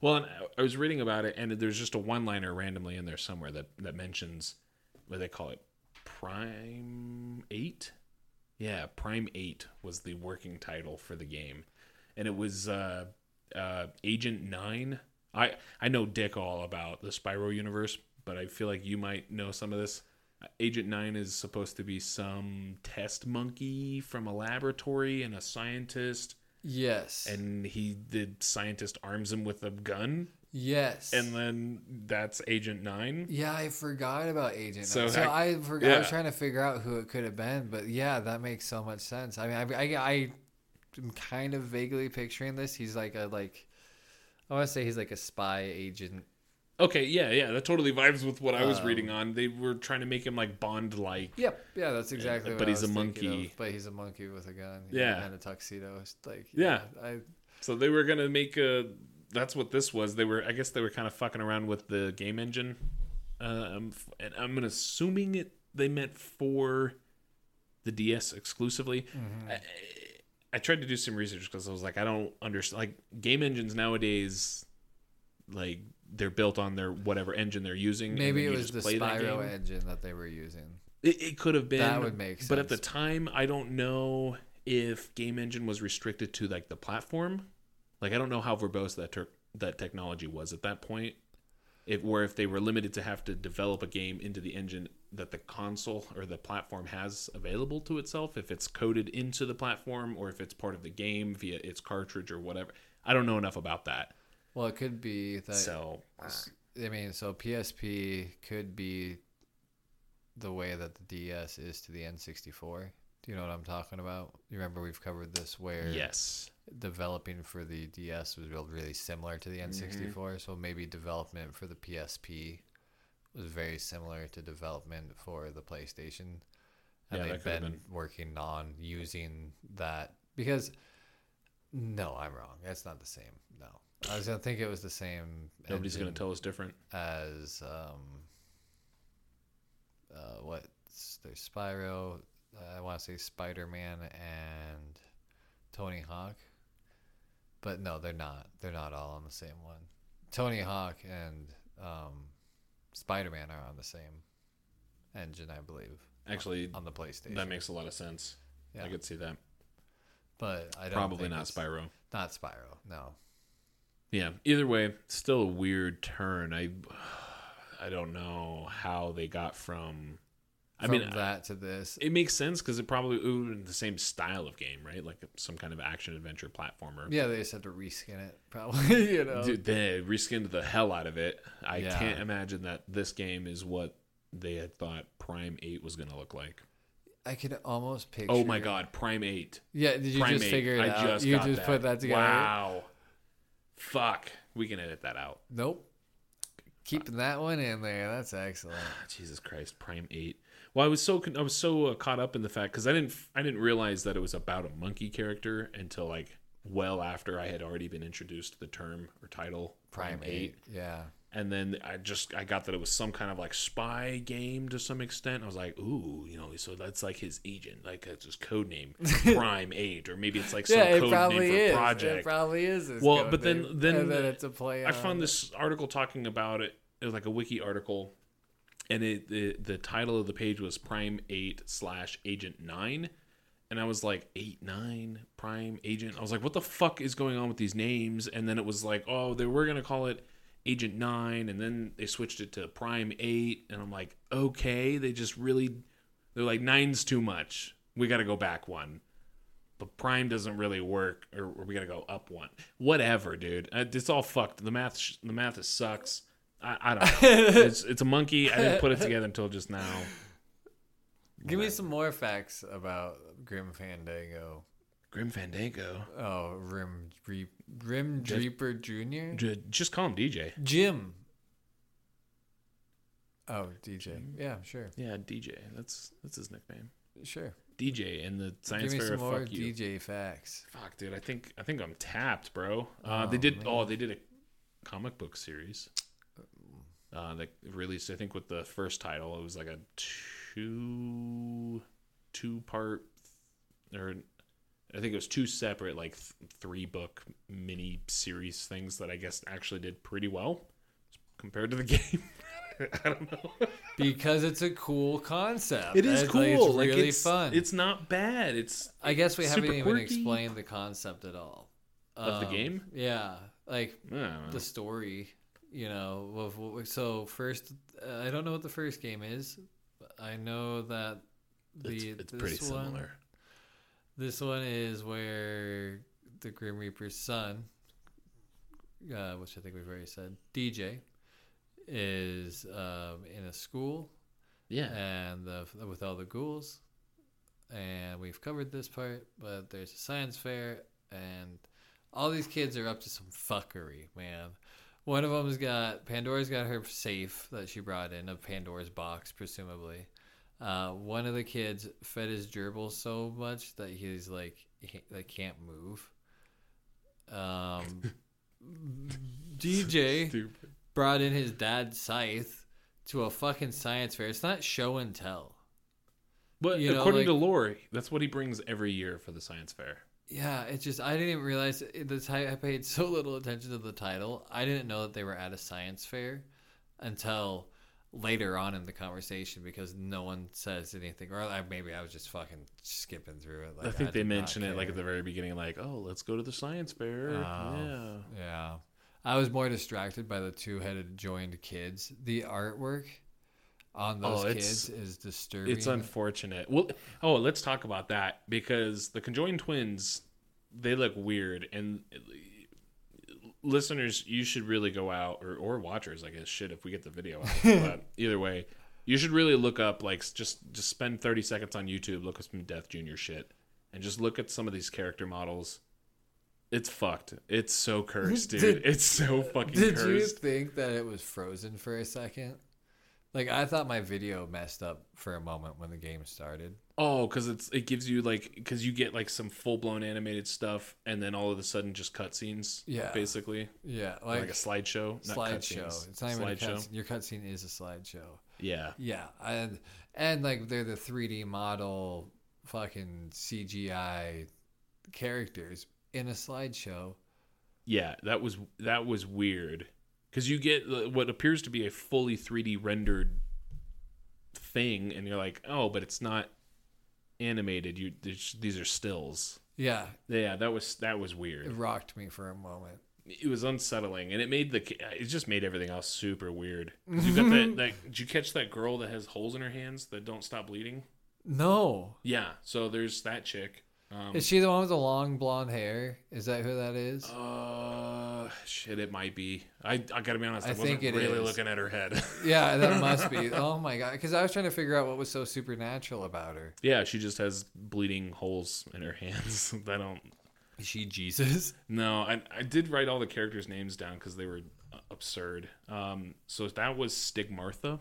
Well, and I was reading about it, and there's just a one-liner randomly in there somewhere that that mentions what they call it, Prime Eight. Yeah, Prime Eight was the working title for the game, and it was uh, uh, Agent Nine. I I know dick all about the Spyro universe, but I feel like you might know some of this. Agent Nine is supposed to be some test monkey from a laboratory and a scientist Yes. and he the scientist arms him with a gun yes. and then that's agent 9 Yeah, I forgot about Agent. So So, so I- I, forgot. I was trying to figure out who it could have been, but yeah, that makes so much sense. I mean, I, I, I am kind of vaguely picturing this. He's like a like, I want to say he's like a spy agent. Okay yeah yeah that totally vibes with what i was Um, reading on they were trying to make him like bond like Yep. Yeah, that's exactly. but what I he's a monkey. of, but he's a monkey with a gun. Yeah. and a tuxedo. It's Like Yeah. I so they were gonna make a that's what this was they were i guess they were kind of fucking around with the game engine um and i'm assuming it they meant for the ds exclusively Mm-hmm. I, I tried to do some research because I was like, I don't understand. Like game engines nowadays, like they're built on their whatever engine they're using. maybe it was the Spyro engine that they were using. It, it could have been. That would make sense. But at the time, I don't know if game engine was restricted to like the platform. Like I don't know how verbose that ter- that technology was at that point. If or if they were limited to have to develop a game into the engine that the console or the platform has available to itself, if it's coded into the platform or if it's part of the game via its cartridge or whatever. I don't know enough about that. Well, it could be that. So I mean, so PSP could be the way that the DS is to the N64. Do you know what I'm talking about? You remember we've covered this where yes, developing for the DS was real- really similar to the N64. So maybe development for the PSP was very similar to development for the PlayStation. And Yeah, they've been, been. working on using that because no, I'm wrong. That's not the same. No. I was gonna think it was the same. nobody's gonna tell us different. as um uh what there's Spyro uh, I want to say Spider-Man and Tony Hawk but no they're not they're not all on the same one Tony Hawk and um Spider-Man are on the same engine I believe Actually, on the PlayStation that makes a lot of sense. yeah. I could see that. but I don't Probably not Spyro. not Spyro no Yeah. Either way, still a weird turn. I [sighs] I don't know how they got from. I from mean, that to this it makes sense because it probably it would have the same style of game, right? Like some kind of action adventure platformer. yeah they just had to reskin it probably [laughs] you know Dude, they reskinned the hell out of it. I Yeah. can't imagine that this game is what they had thought Prime Eight was going to look like. I could almost picture Oh my God, Prime Eight. Yeah, did you Prime just 8. figure it I out? just you just put that together. Wow. Fuck. We can edit that out. Nope. Keeping that one in there. That's excellent. Jesus Christ, Prime Eight. Well, I was so con- I was so uh, caught up in the fact because I didn't I didn't realize that it was about a monkey character until like well after I had already been introduced to the term or title Prime eight. Yeah. And then I just I got that it was some kind of like spy game to some extent. I was like, ooh, you know, so that's like his agent, like that's his code name, [laughs] Prime Eight, or maybe it's like some yeah, code probably name for is. project. It probably is. Well, but then- name. then and then it's a play. I found it. this article talking about it. It was like a wiki article and it the, the title of the page was Prime Eight slash Agent Nine, and I was like eight nine Prime Agent. I was like, what the fuck is going on with these names? And then it was like, oh, they were gonna call it Agent Nine, and then they switched it to Prime Eight, and I'm like, okay, they just really they're like nine's too much. We got to go back one. But Prime doesn't really work, or, or we got to go up one. Whatever, dude. Uh, It's all fucked. The math, sh- the math is sucks. I, I don't know. [laughs] it's, it's a monkey. I didn't put it together until just now. Give me some more facts about Grim Fandango. Grim Fandango. Oh, Rim Reap, Grim Just- Dreeper Jr. J- Just call him DJ. Jim. Oh, DJ. Yeah, sure, Yeah, DJ. That's that's his nickname. sure. DJ and the science Give me fair. some more Fuck you. DJ facts. Fuck, dude. I think I think I'm tapped, bro. Uh, they Oh, did. man. Oh, they did a comic book series. Uh, that released, I think, with the first title, it was like a two two part, or I think it was two separate like th- three book mini series things that I guess actually did pretty well compared to the [laughs] game. [laughs] I don't know. Because it's a cool concept. It is cool. like, it's Like, really it's, fun. It's not bad. It's I guess we haven't even quirky. explained the concept at all Of the Um, game? Yeah, like I don't know. the story. You know, of so first, uh, I don't know what the first game is. But I know that the it's, it's this pretty one, similar. This one is where the Grim Reaper's son, uh, which I think we've already said, DJ, is um, in a school Yeah. and the, with all the ghouls. And we've covered this part, but there's a science fair, and all these kids are up to some fuckery, man. One of them's got Pandora's got her safe that she brought in, a Pandora's box, presumably. Uh, one of the kids fed his gerbil so much that he's like he like can't move. Um, [laughs] DJ Stupid. brought in his dad's scythe to a fucking science fair. It's not show and tell. But You know, according like- to lore, that's what he brings every year for the science fair. Yeah, it just I didn't even realize ti- I paid so little attention to the title. I didn't know that they were at a science fair until later on in the conversation because no one says anything, or I, maybe I was just fucking skipping through it. Like, I think they did mention it like at the very beginning, like, "Oh, let's go to the science fair." Oh. yeah, Yeah. I was more distracted by the two headed joined kids. The artwork on oh, those Oh, kids is disturbing. it's unfortunate. Well, oh, let's talk about that because the conjoined twins, they look weird, and listeners, you should really go out or or watchers, I guess, shit if we get the video out. [laughs] but either way, you should really look up like just just spend thirty seconds on YouTube, look up some Death Junior shit, and just look at some of these character models. It's fucked. It's so cursed, [laughs] dude. Did- it's so fucking Did you think that it was frozen for a second? Like I thought my video messed up for a moment when the game started. Oh, because it's it gives you like because you get like some full blown animated stuff, and then all of a sudden just cutscenes. Yeah. basically Yeah, like, like, a slideshow. not slideshow. It's not even a slideshow. cutscene. Your cutscene is a slideshow. Yeah, Yeah, and and like they're the 3D model, fucking CGI characters in a slideshow. yeah. That was that was weird because you get uh, what appears to be a fully 3D rendered thing, and you're like, oh, but it's not animated. You these are stills. Yeah, Yeah, that was that was weird. it rocked me for a moment. it was unsettling and it made the it just made everything else super weird. you got that, [laughs] that did you catch that girl that has holes in her hands that don't stop bleeding No, yeah so there's that chick um is she the one with the long blonde hair? Is that who that is? uh shit it might be i i gotta be honest i, I wasn't really is. looking at her head [laughs] Yeah, that must be. Oh my god! Because I was trying to figure out what was so supernatural about her. yeah she just has bleeding holes in her hands [laughs] i don't Is she Jesus? no i i did write all the characters names down because they were uh, absurd um so that was stigmartha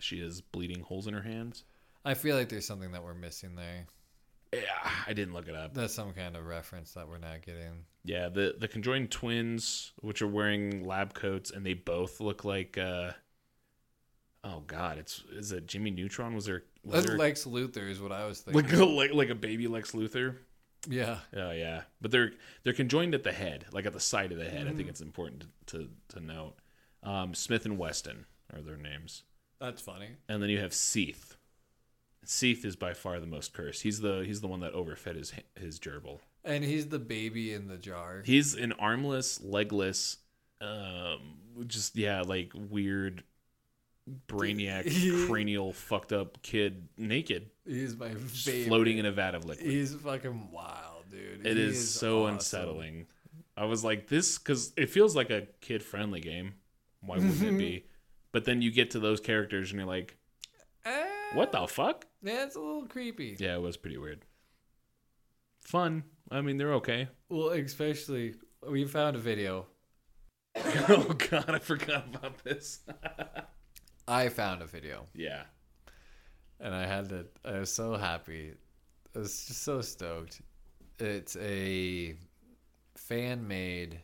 she has bleeding holes in her hands I feel like there's something that we're missing there. Yeah i didn't look it up That's some kind of reference that we're not getting. Yeah, the the conjoined twins, which are wearing lab coats, and they both look like. uh Oh God, it's is it Jimmy Neutron? Was there, was there Lex Luthor is what I was thinking. like [laughs] a, like like a baby Lex Luthor? yeah, Oh yeah, but they're they're conjoined at the head, like at the side of the head. I think it's important to to, to note. Um, Smith and Wesson are their names. That's funny. and then you have Seath. Seath is by far the most cursed. He's the he's the one that overfed his his gerbil. And he's the baby in the jar. He's an armless, legless, um, just yeah, like weird, brainiac, [laughs] cranial, fucked up kid, naked, He's my favorite. floating in a vat of liquid. He's fucking wild, dude. It is, is, so awesome. unsettling. I was like, this because it feels like a kid friendly game. Why wouldn't it be? [laughs] But then you get to those characters and you're like, what the fuck? Yeah, it's a little creepy. Yeah, it was pretty weird. Fun. I mean, they're okay. Well, especially we found a video. [laughs] oh god, I forgot about this. [laughs] I found a video, yeah. and I had to. I was so happy. I was just so stoked. It's a fan-made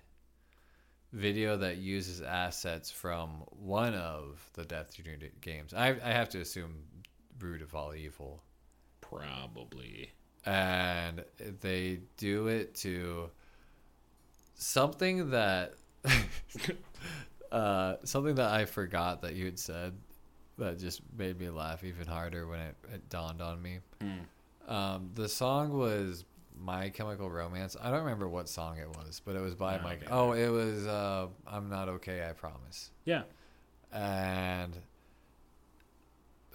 video that uses assets from one of the Death Junior games. I I have to assume Root of All Evil. Probably. and they do it to something that [laughs] uh, something that I forgot that you had said that just made me laugh even harder when it, it dawned on me. Um, the song was My Chemical Romance. I don't remember what song it was, but it was by Mike. Oh, it was uh, I'm Not Okay, I Promise. Yeah. And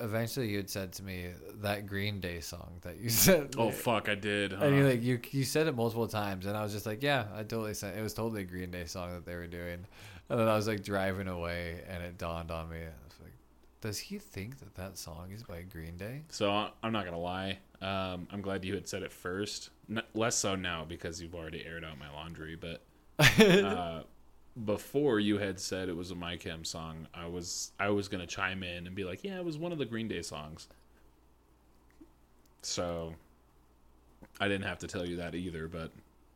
eventually you had said to me that Green Day song that you [laughs] said. Oh fuck, I did. Huh? And you like you you said it multiple times, and I was just like, yeah, I totally said it was totally a Green Day song that they were doing. And then I was like driving away, and it dawned on me. I was like, does he think that that song is by Green Day? So I'm not gonna lie. Um, I'm glad you had said it first. N- less so now because you've already aired out my laundry. But [laughs] uh, before you had said it was a My Chem song, I was I was gonna chime in and be like, yeah, it was one of the Green Day songs. So I didn't have to tell you that either. But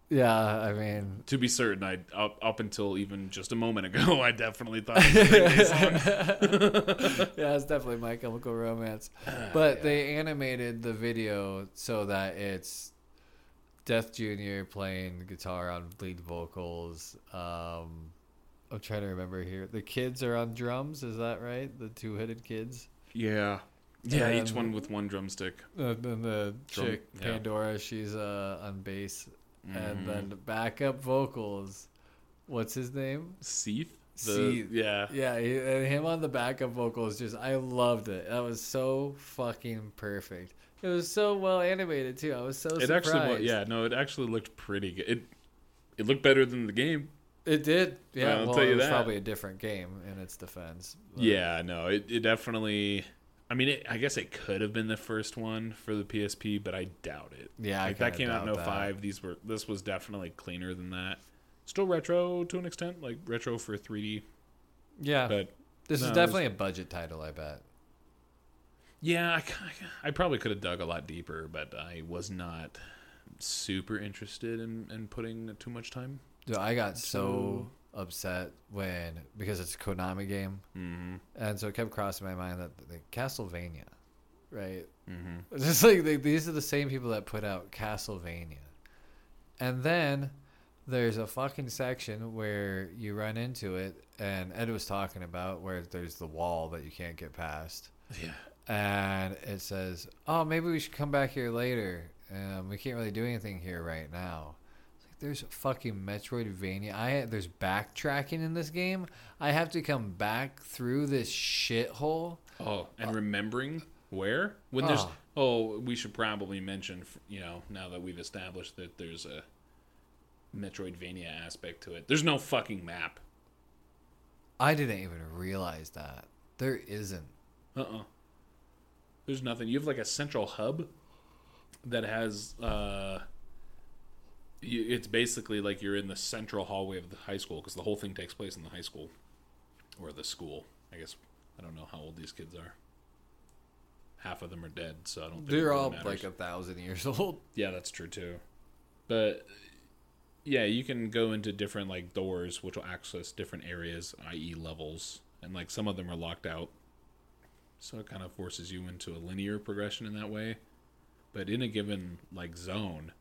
yeah, I mean, to be certain, I up, up until even just a moment ago, [laughs] I definitely thought it was a Green Day [laughs] song. [laughs] yeah, it's definitely My Chemical Romance. [sighs] But they animated the video so that it's Death Jr. playing guitar on lead vocals. Um, I'm trying to remember here. The kids are on drums. Is that right? The two-headed kids. Yeah. Yeah, each Um, one with one drumstick. Uh, then the Drum- chick yeah. Pandora, she's uh, on bass, and Mhm. then the backup vocals. What's his name? Seath? The, Seath. Yeah. Yeah, he, and him on the backup vocals. Just I loved it. That was so fucking perfect. It was so well animated too. I was so surprised. It surprised. actually, yeah, no, it actually looked pretty good. It, it looked better than the game. it did. Yeah, I'll well, tell you it was that. probably a different game in its defense. but- Yeah, no, it, it definitely. I mean, it, I guess it could have been the first one for the PSP, but I doubt it. yeah, I like that came out in doubt that. 05. These were this was definitely cleaner than that. Still retro to an extent, like retro for 3D, Yeah, but this no, is it definitely a budget title. I bet. Yeah, I, I probably could have dug a lot deeper, but I was not super interested in, in putting too much time. Dude, I got so upset when because it's a Konami game, Mm-hmm. and so it kept crossing my mind that the Castlevania, right? Mm-hmm. [laughs] It's just like they, these are the same people that put out Castlevania, and then there's a fucking section where you run into it, and Ed was talking about where there's the wall that you can't get past, Yeah. And it says, "Oh, maybe we should come back here later. Um, we can't really do anything here right now." It's like there's fucking Metroidvania. I there's backtracking in this game. I have to come back through this shithole. Oh, and remembering where when there's Oh. oh, we should probably mention you know now that we've established that there's a Metroidvania aspect to it. There's no fucking map. I didn't even realize that there isn't. Uh uh There's nothing. You have like a central hub that has uh you, it's basically like you're in the central hallway of the high school because the whole thing takes place in the high school or the school. I guess I don't know how old these kids are. Half of them are dead, so I don't. Think They're really all matters. like a thousand years [laughs] old. Yeah, that's true too. But yeah, you can go into different like doors which will access different areas, i.e. levels, and like some of them are locked out. So it kind of forces you into a linear progression in that way. But in a given like zone,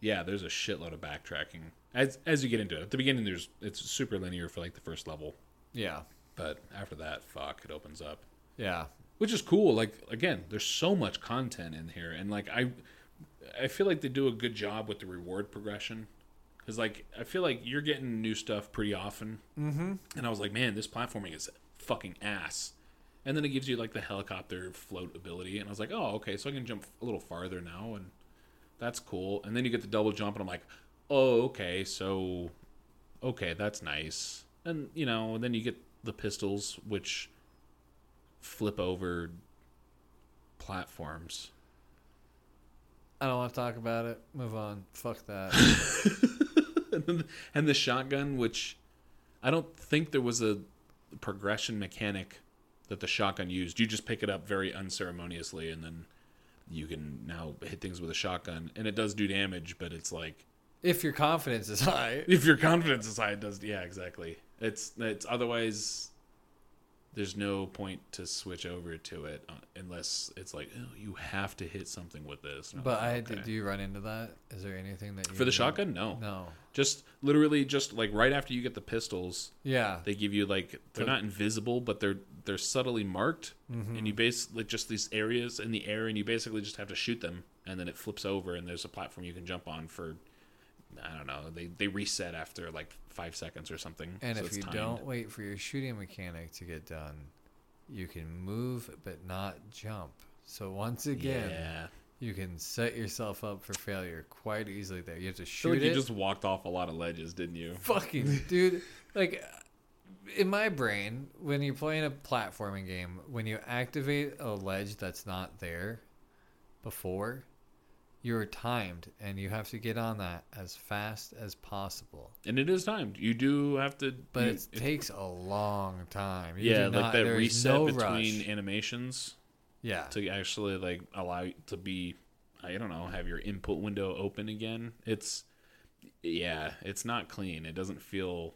yeah, there's a shitload of backtracking. As as you get into it. At the beginning there's it's super linear for like the first level. Yeah, But after that, fuck, it opens up. Yeah. which is cool. Like again, there's so much content in here, and like I, I feel like they do a good job with the reward progression. Because like I feel like you're getting new stuff pretty often, mm-hmm. and I was like, man, this platforming is fucking ass. And then it gives you like the helicopter float ability, and I was like, oh, okay, so I can jump a little farther now, and that's cool. And then you get the double jump, and I'm like, oh, okay, so okay, that's nice. And you know, and then you get the pistols, which flip over platforms. I don't want to talk about it. Move on. Fuck that. [laughs] and, then, and the shotgun, which I don't think there was a progression mechanic that the shotgun used. You just pick it up very unceremoniously, and then you can now hit things with a shotgun, and it does do damage. But it's like if your confidence is high. [laughs] if your confidence is high, it does. Yeah, exactly. It's it's otherwise. There's no point to switch over to it uh, unless it's like oh, you have to hit something with this. I'm But I okay. did you run into that? Is there anything that you for the shotgun. No, No. just literally just like right after you get the pistols, Yeah. they give you like they're So- not invisible, but they're they're subtly marked, Mm-hmm. and you base like just these areas in the air, and you basically just have to shoot them, and then it flips over, and there's a platform you can jump on for. I don't know. They they reset after like five seconds or something. And so if you timed. don't wait for your shooting mechanic to get done, you can move but not jump. So once again, yeah, you can set yourself up for failure quite easily there. You have to shoot like it. you just walked off a lot of ledges, didn't you? fucking dude like in my brain when you're playing a platforming game when you activate a ledge that's not there before you're timed and you have to get on that as fast as possible And it is timed. You do have to, but you- it takes a long time You yeah, do like not- that reset no between rush. animations yeah to actually like allow you to be, I don't know, have your input window open again. It's, yeah, it's not clean. It doesn't feel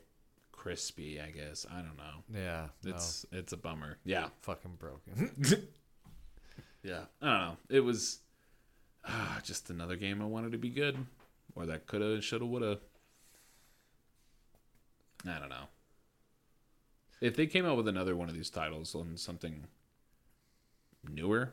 crispy. I guess I don't know. yeah no, It's it's a bummer. Yeah, fucking broken [laughs] yeah. I don't know. It was ah, just another game I wanted to be good, or that coulda, shoulda, woulda. I don't know. If they came out with another one of these titles on something newer,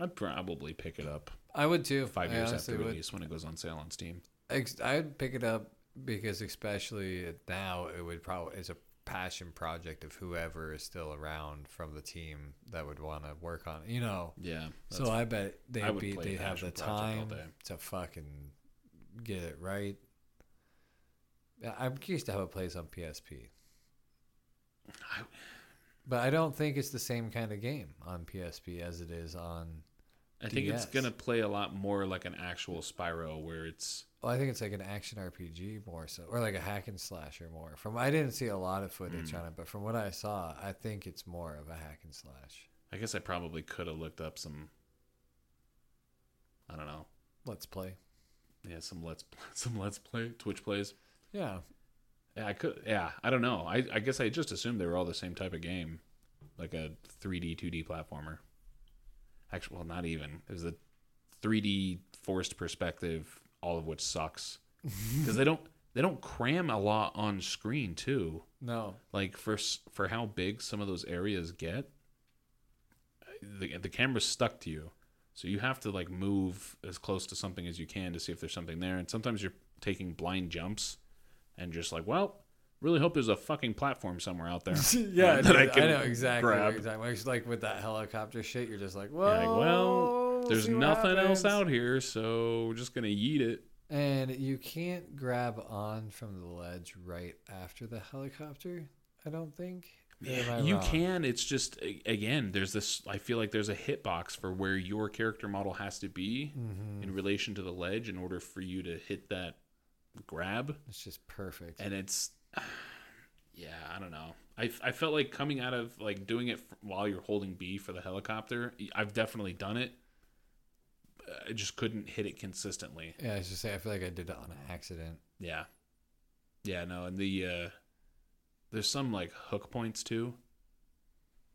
I'd probably pick it up i would too five I years after would. release when it goes on sale on Steam. I'd pick it up because especially now it would probably it's a passion project of whoever is still around from the team that would want to work on it. You know, Yeah. so I bet they'd would be they'd have the Passion Project all time to fucking get it right. I'm curious to how it plays on PSP, I- but I don't think it's the same kind of game on PSP as it is on. I think it's gonna play a lot more like an actual Spyro, where it's Well, I think it's like an action RPG more so, or like a hack and slasher more. From I didn't see a lot of footage Hmm. on it, but from what I saw, I think it's more of a hack and slash. I guess I probably could have looked up some. I don't know. Let's play. Yeah, some let's [laughs] some let's play Twitch plays. Yeah, Yeah, I could. Yeah, I don't know. I I guess I just assumed they were all the same type of game, like a 3D 2D platformer. Actually, well, not even. It was a 3D forced perspective, all of which sucks [laughs] because they don't they don't cram a lot on screen too. no, like for for how big some of those areas get the, the camera's stuck to you so you have to like move as close to something as you can to see if there's something there and sometimes you're taking blind jumps and just like well really hope there's a fucking platform somewhere out there [laughs] [laughs] yeah, that I dude, I, can know exactly. grab. Exactly. Like with that helicopter shit, you're just like, well, You're like, well there's see what nothing else out here so we're just gonna eat it And you can't grab on from the ledge right after the helicopter. I don't think. I you wrong? can it's just again there's this i feel like there's a hitbox for where your character model has to be Mm-hmm. in relation to the ledge in order for you to hit that grab It's just perfect. and it's [sighs] yeah i don't know i, I felt like coming out of like doing it while you're holding b for the helicopter i've definitely done it i just couldn't hit it consistently yeah, I was just say I feel like I did it on accident. yeah yeah no and the uh there's some like hook points too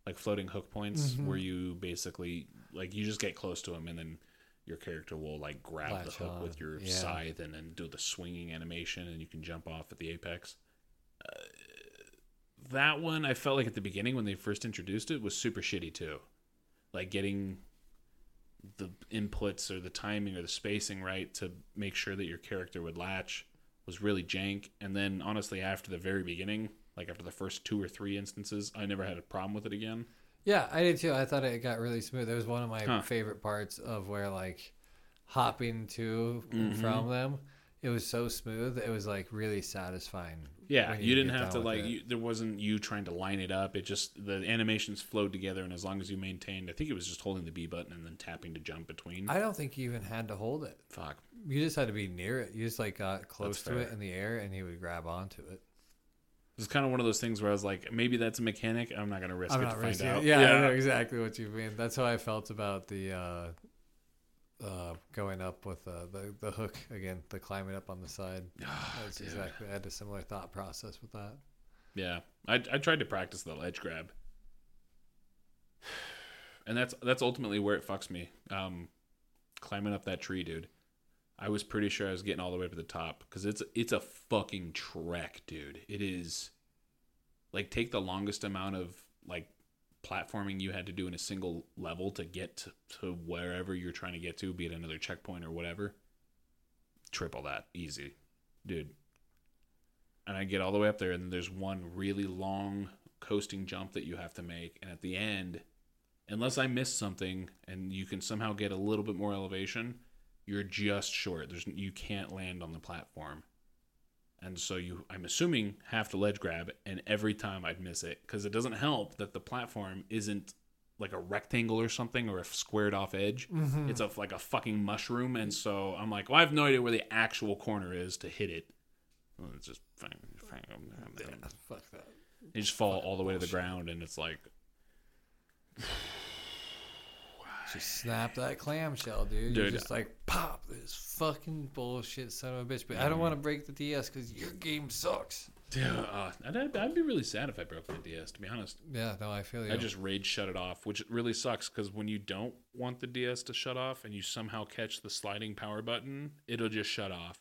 like floating hook points Mhm. where you basically like you just get close to them and then your character will like grab Latch the hook on, with your yeah. scythe and then do the swinging animation and you can jump off at the apex uh, that one I felt like at the beginning when they first introduced it was super shitty too. Like getting the inputs or the timing or the spacing right to make sure that your character would latch was really jank. And then honestly, after the very beginning, like after the first two or three instances, I never had a problem with it again. Yeah, I did too. I thought it got really smooth. It was one of my Huh. favorite parts of where like hopping to Mm-hmm. from them. It was so smooth. It was like really satisfying. Yeah, when you didn't have to like. You, there wasn't you trying to line it up. It just the animations flowed together, and as long as you maintained, I think it was just holding the B button and then tapping to jump between. I don't think you even had to hold it. Fuck. You just had to be near it. You just like got close to it in the air, and he would grab onto it. It's kind of one of those things where I was like, maybe that's a mechanic. I'm not gonna risk I'm it to find out. it. Yeah, I know exactly what you mean. That's how I felt about the uh, uh, going up with uh, the the hook again, the climbing up on the side. [sighs] That's dude. exactly. I had a similar thought process with that. Yeah, I, I tried to practice the ledge grab, and that's that's ultimately where it fucks me. Um, climbing up that tree, dude. I was pretty sure I was getting all the way to the top because it's it's a fucking trek, dude. It is like take the longest amount of like platforming you had to do in a single level to get to, to wherever you're trying to get to, be it another checkpoint or whatever. Triple that, easy, dude and I get all the way up there, and there's one really long coasting jump that you have to make, and at the end, unless I miss something, and you can somehow get a little bit more elevation, you're just short. There's you can't land on the platform, and so you, I'm assuming, have to ledge grab, and every time I'd miss it because it doesn't help that the platform isn't like a rectangle or something or a squared off edge. Mm-hmm. It's a like a fucking mushroom, and so I'm like, well, I have no idea where the actual corner is to hit it. Well, it's just fine. fine. Fuck that. You just fall all the way to the ground, and it's like, Just snap that clamshell, dude. You're just like pop this fucking bullshit son of a bitch. But I don't want to break the DS because your game sucks. uh, I'd, I'd, be really sad if I broke my DS. To be honest, Yeah, no, I feel you. I just rage shut it off, which really sucks because when you don't want the DS to shut off and you somehow catch the sliding power button, it'll just shut off.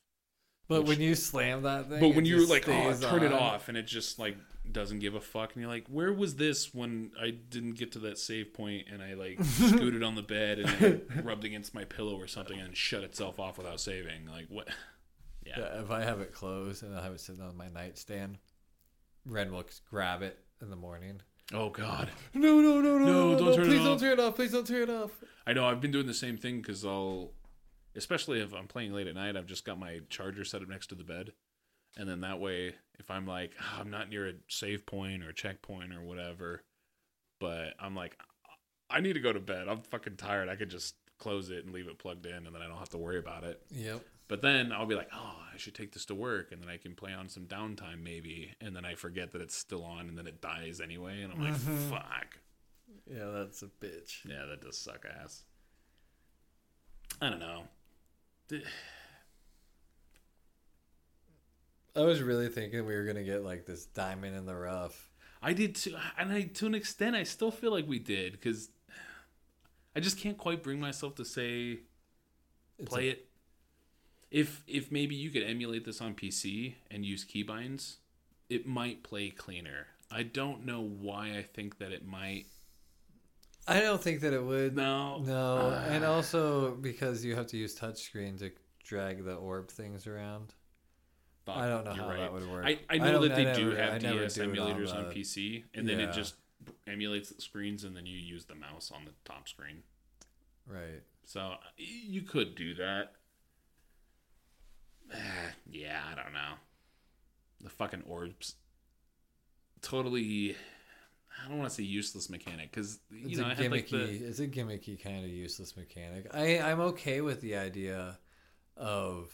but when you slam that thing, But when you're like, oh, turn it off, and it just like doesn't give a fuck, and you're like, where was this when I didn't get to that save point and I like [laughs] scooted on the bed and it [laughs] rubbed against my pillow or something and shut itself off without saving? Like what? [laughs] Yeah. Yeah, if I have it closed and I have it sitting on my nightstand, Ren will grab it in the morning. Oh God. No, no, no, no, No, no, don't no, turn it please off. don't turn it off. Please don't turn it off. I know I've been doing the same thing because I'll, especially if I'm playing late at night, I've just got my charger set up next to the bed, and then that way, if I'm like "Ah, I'm not near a save point or a checkpoint or whatever, but I'm like I need to go to bed. I'm fucking tired. I could just close it and leave it plugged in, and then I don't have to worry about it. Yep. But then I'll be like, oh, I should take this to work, and then I can play on some downtime maybe, and then I forget that it's still on, and then it dies anyway, and I'm like, fuck. Yeah, that's a bitch. Yeah, that does suck ass. I don't know. I was really thinking we were gonna get like this diamond in the rough. I did too, and I to an extent I still feel like we did because I just can't quite bring myself to say It's play it. If if maybe you could emulate this on PC and use keybinds, it might play cleaner. I don't know why I think that it might. I don't think that it would. No, No, and ah. also because you have to use touchscreen to drag the orb things around. I don't know how that would work. I, I I know don't- that they I do have DS do it on emulators on, PC, and then Yeah. it just emulates the screens, and then you use the mouse on the top screen. Right. So you could do that. [sighs] yeah, I don't know. The fucking orbs, totally. I don't want to say useless mechanic because you It's know a I had like gimmicky. the It's a gimmicky kind of useless mechanic. I I'm okay with the idea of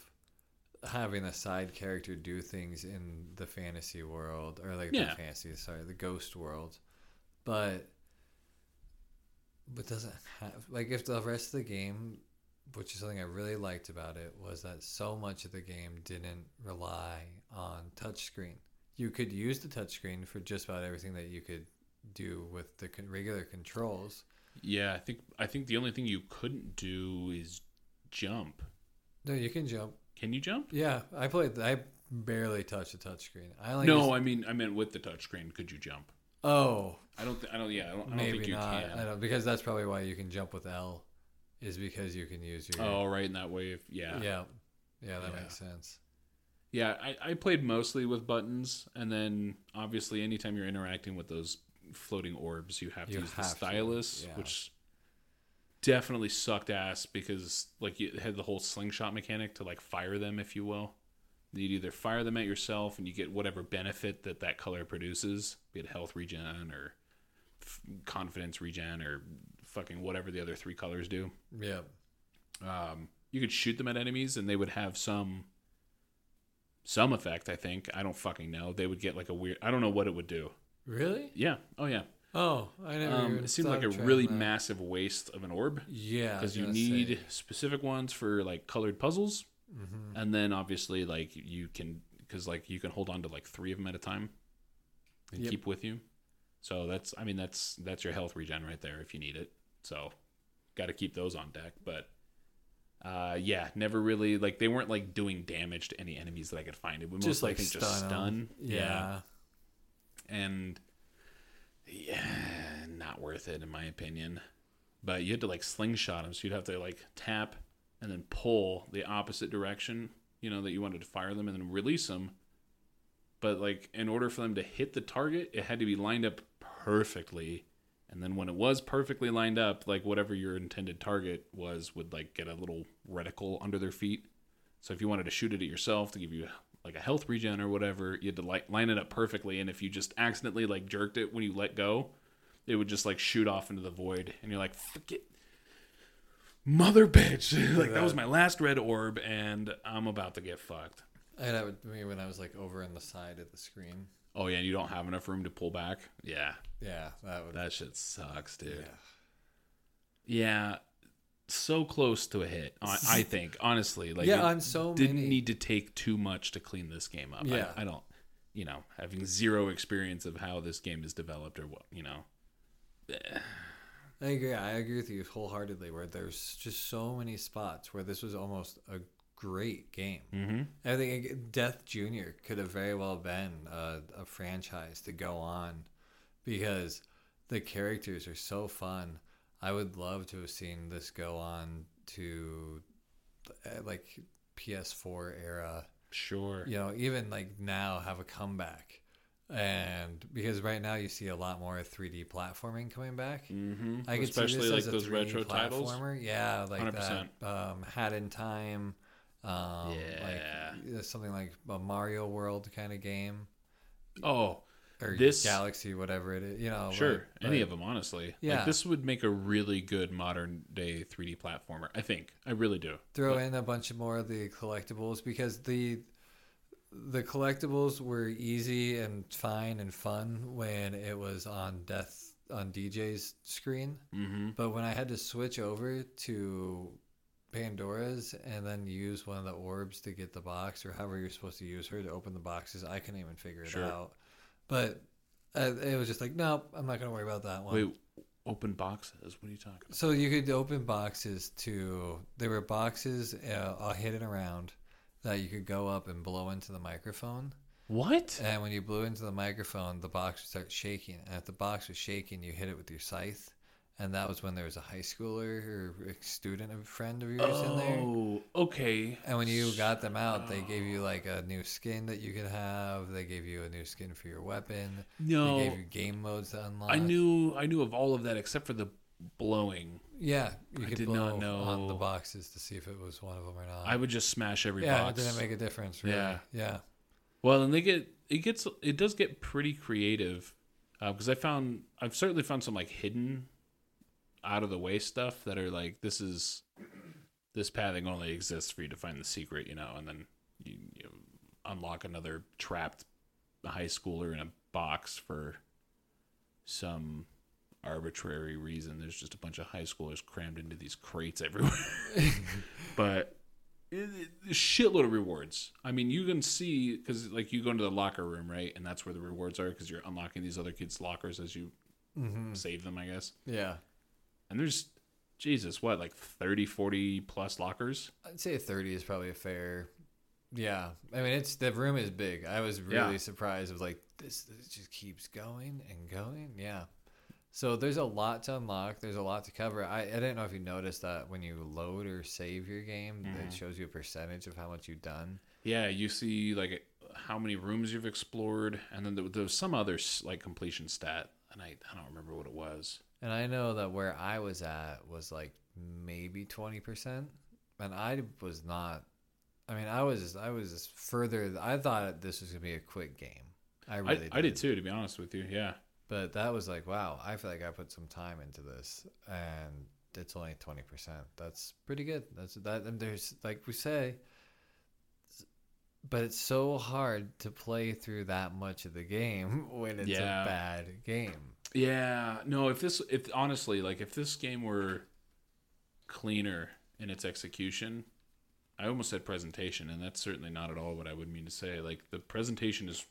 having a side character do things in the fantasy world or like Yeah. the fantasy sorry the ghost world, but but doesn't have like if the rest of the game which is something I really liked about it was that so much of the game didn't rely on touchscreen. You could use the touchscreen for just about everything that you could do with the regular controls. yeah. I think I think the only thing you couldn't do is jump. No, you can jump. Can you jump? Yeah, I played. I barely touch the touchscreen. I only no, use- I mean I meant with the touchscreen. Could you jump? oh, I don't. Th- I don't. Yeah. I don't, I don't maybe think you not. I don't because that's probably why you can jump with L, is because you can use your. Oh, right in that way. Yeah. yeah, yeah, that Yeah. makes sense. Yeah, I, I played mostly with buttons, and then obviously, anytime you're interacting with those floating orbs, you have to You use the have to, stylus, yeah. which definitely sucked ass because like you had the whole slingshot mechanic to like fire them, if you will. You'd either fire them at yourself, and you get whatever benefit that that color produces, be it health regen or f- confidence regen or fucking whatever the other three colors do. Yeah, um, you could shoot them at enemies and they would have some some effect i think. I don't fucking know. They would get like a weird i don't know what it would do. Really? yeah. Oh yeah Oh, I never. um, it seemed like a really that. massive waste of an orb Yeah, because you need say. specific ones for like colored puzzles Mhm. and then obviously like you can because like you can hold on to like three of them at a time and Yep. keep with you so that's i mean that's that's your health regen right there if you need it so got to keep those on deck but uh yeah never really like they weren't like doing damage to any enemies that i could find it would Just mostly like I think just stun 'em. stun Yeah. and yeah not worth it in my opinion. But you had to like slingshot them so you'd have to like tap and then pull the opposite direction you know that you wanted to fire them and then release them but like in order for them to hit the target it had to be lined up perfectly. And then when it was perfectly lined up like whatever your intended target was would like get a little reticle under their feet. So if you wanted to shoot it at yourself to give you like a health regen or whatever, you had to like line it up perfectly. And if you just accidentally like jerked it when you let go, it would just like shoot off into the void. And you're like, fuck it. Mother bitch. [laughs] like that was my last red orb and I'm about to get fucked. And that would me when I was like over on the side of the screen. Oh yeah, and you don't have enough room to pull back? Yeah. Yeah, that would. That shit sucks, dude. yeah. Yeah. So close to a hit, I, I think, honestly. Like yeah, on so didn't many. need to take too much to clean this game up. Yeah. I, I don't, you know, having zero experience of how this game is developed or what, you know. I agree. I agree with you wholeheartedly. Where there's just so many spots where this was almost a great game. Mm-hmm. I think Death Junior could have very well been a, a franchise to go on because the characters are so fun. I would love to have seen this go on to uh, like PS4 era. Sure. You know, even like now have a comeback. And because right now you see a lot more 3D platforming coming back. Mm-hmm. I could Especially see like this as a those 3D retro titles. platformer. Yeah, like 100%. that. Um, Hat in Time. Um, Yeah. like uh, something like a Mario World kind of game Oh, or This- Galaxy, whatever it is. You know, sure. but- Any but- of them, honestly. Yeah. Like, this would make a really good modern day 3D platformer. I think. I really do. Throw But- in a bunch of more of the collectibles because the the collectibles were easy and fine and fun when it was on Death on DJ's screen. Mhm. But when I had to switch over to Pandora's and then use one of the orbs to get the box or however you're supposed to use her to open the boxes, I couldn't even figure it Sure. out. But uh, it was just like, nope, I'm not going to worry about that one. Wait, open boxes? What are you talking about? So you could open boxes to, there were boxes uh, all hidden around that you could go up and blow into the microphone. What? And when you blew into the microphone, the box would start shaking. And if the box was shaking, you hit it with your scythe. And that was when there was a high schooler or a student, a friend of yours in there. Oh, okay. And when you got them out, they gave you oh. like a new skin that you could have. They gave you a new skin for your weapon. No, They gave you game modes to unlock. I knew I knew of all of that except for the blowing. Yeah, you I could did blow not on the boxes to see if it was one of them or not. I would just smash every yeah, box. it didn't make a difference. Really. Yeah. yeah. Well, and they get it gets it does get pretty creative uh, because I found I've certainly found some like hidden out of the way stuff that are like this is this pathing only exists for you to find the secret, you know, and then you, you unlock another trapped high schooler in a box for some arbitrary reason. There's just a bunch of high schoolers crammed into these crates everywhere, [laughs] but it, it, a shitload of rewards. I mean, you can see because like you go into the locker room, right, and that's where the rewards are because you're unlocking these other kids' lockers as you Mm-hmm. save them, I guess. Yeah. And there's Jesus, what like 30, 40 plus lockers? I'd say 30 is probably a fair Yeah, I mean it's the room is big. I was really Yeah. surprised. Of like this, this just keeps going and going. Yeah. So there's a lot to unlock. There's a lot to cover. I, I didn't know if you noticed that when you load or save your game, Mm-hmm. it shows you a percentage of how much you've done. Yeah, you see like how many rooms you've explored, and then there, there was some other like completion stat, and I I don't remember what it was. And I know that where I was at was like maybe twenty percent, and I was not. I mean, I was I was further. I thought this was gonna be a quick game. I I, really I did too, to be honest with you. Yeah, But that was like, wow, I feel like I put some time into this and it's only 20%. That's pretty good. That's that. And there's, like we say, but it's so hard to play through that much of the game [laughs] when it's Yeah. a bad game. yeah. No, if this, if honestly, like if this game were cleaner in its execution, I almost said presentation, and that's certainly not at all what I would mean to say. Like the presentation is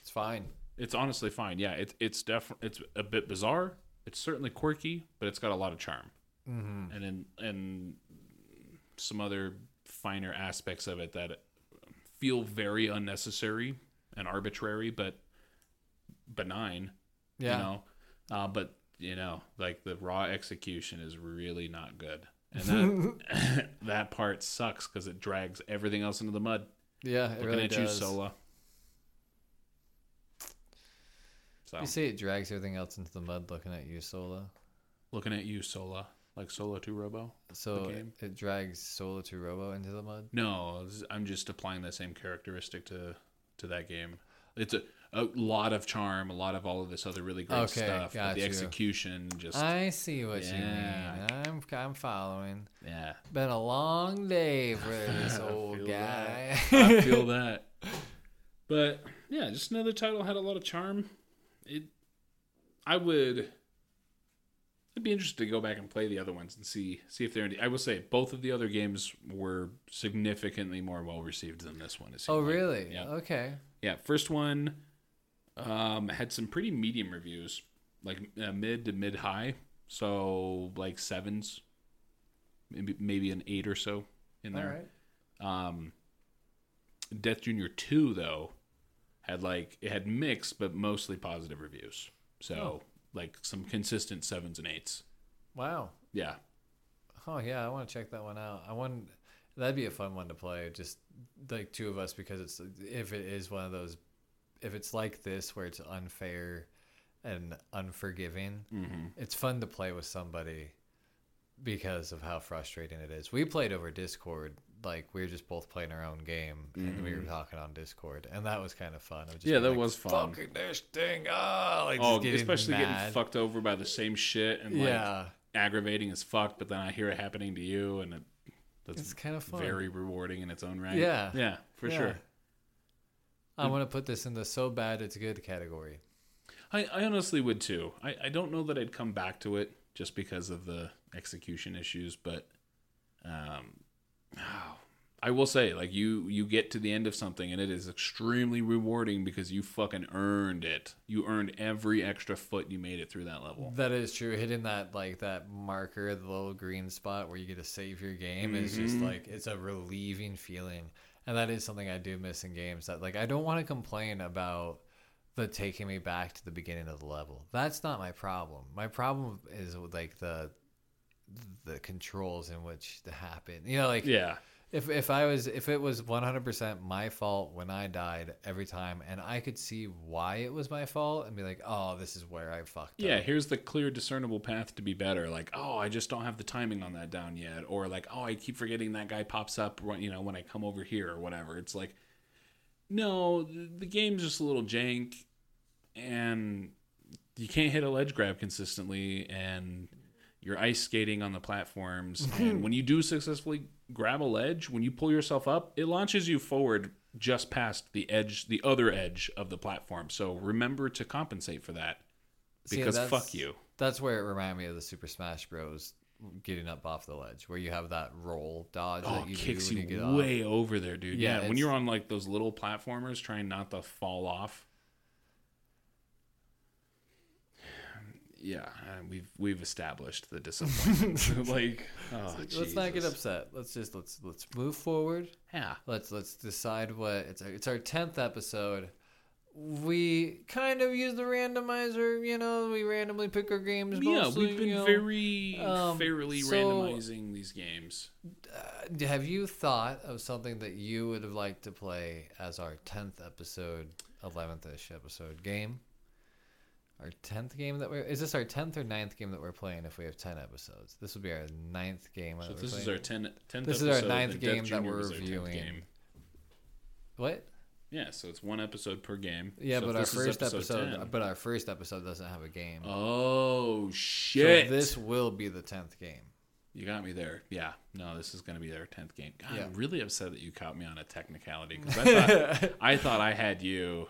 It's fine. It's honestly fine. Yeah, it, it's definitely it's a bit bizarre. It's certainly quirky, but it's got a lot of charm. Mm-hmm. And then and some other finer aspects of it that feel very unnecessary and arbitrary, but benign. Yeah. You know, uh, but you know, like the raw execution is really not good, and [laughs] that [laughs] that part sucks because it drags everything else into the mud. Yeah, it Looking really at does. you, Sola. So You see, it drags everything else into the mud looking at you, Sola. looking at you, Sola, like Solatorobo. So The it, it drags Solatorobo into the mud. No, I'm just applying that same characteristic to to that game. It's a, a lot of charm, a lot of all of this other really great Okay, stuff. But got the you. execution just I see what Yeah. you mean. I'm, I'm following. yeah. Been a long day [laughs] for this old guy. I feel [laughs] that. But yeah, just another title had a lot of charm. It, I would. I'd be interested to go back and play the other ones and see see if they're. Any, I will say both of the other games were significantly more well received than this one. oh, like. really? Yeah. Okay. Yeah, first one um, had some pretty medium reviews, like uh, mid to mid high, so like sevens, maybe maybe an eight or so in there. right. Um, Death Junior two though had like it had mixed but mostly positive reviews, so Oh. Like some consistent sevens and eights. Wow. Yeah, Oh yeah, I want to check that one out. I want that'd be a fun one to play. Just like two of us, because it's if it is one of those, if it's like this where it's unfair and unforgiving, mm-hmm. it's fun to play with somebody because of how frustrating it is. We played over Discord, like we were just both playing our own game, and we were talking on Discord, and that was kind of fun. Just Mm-hmm. Yeah, that like, was fun. Fucking this thing, ah, like oh, getting especially mad. getting fucked over by the same shit and like yeah, aggravating as fuck, but then I hear it happening to you, and it, that's it's kind of fun. very rewarding in its own right. Yeah. yeah, for Yeah. sure. I'm gonna put this in the so bad it's good category. I, I honestly would too. I, I don't know that I'd come back to it just because of the execution issues, but um, I will say, like you you get to the end of something and it is extremely rewarding because you fucking earned it. You earned every extra foot you made it through that level. That is true. Hitting that like that marker, the little green spot where you get to save your game is just Mhm. like it's a relieving feeling. And that is something I do miss in games that like I don't want to complain about the taking me back to the beginning of the level. That's not my problem. My problem is with like the the controls in which to happen. You know, like Yeah, if if I was if it was 100% my fault when I died every time and I could see why it was my fault and be like, "Oh, this is where I fucked up. yeah. up." Here's the clear, discernible path to be better. Like, oh, I just don't have the timing on that down yet, or like, oh, I keep forgetting that guy pops up when you know when I come over here or whatever. It's like, no, the game's just a little jank, and you can't hit a ledge grab consistently, and you're ice skating on the platforms. [laughs] and when you do successfully grab a ledge, when you pull yourself up, it launches you forward just past the edge, the other edge of the platform. So remember to compensate for that because that's- fuck you. That's where it reminded me of the Super Smash Bros. getting up off the ledge, where you have that roll dodge Oh, that you kicks do you, you get off. way over there, dude. Yeah, Yeah, when you're on like those little platformers trying not to fall off. Yeah, we've we've established the disappointment. [laughs] [laughs] like, oh, let's not get upset. Let's just let's let's move forward. Yeah, Let's let's decide what it's. It's our tenth episode. We kind of use the randomizer. You know, we randomly pick our games. yeah, mostly, we've been you know. very um, fairly so- randomizing these games. Uh, have you thought of something that you would have liked to play as our tenth episode, eleventh ish episode game? Our tenth game that we're is this our tenth or ninth game that we're playing if we have ten episodes? This would be our ninth game. So this is our 10, 10th This is our episode, ninth game that we're was our 10th reviewing. what? Yeah, so it's one episode per game. Yeah, So but our first episode, 10 but our first episode doesn't have a game. Oh so shit! this will be the tenth game. You got me there. Yeah. No, this is going to be their 10th game. God, Yeah. I'm really upset that you caught me on a technicality because I [laughs] thought, I thought I had you.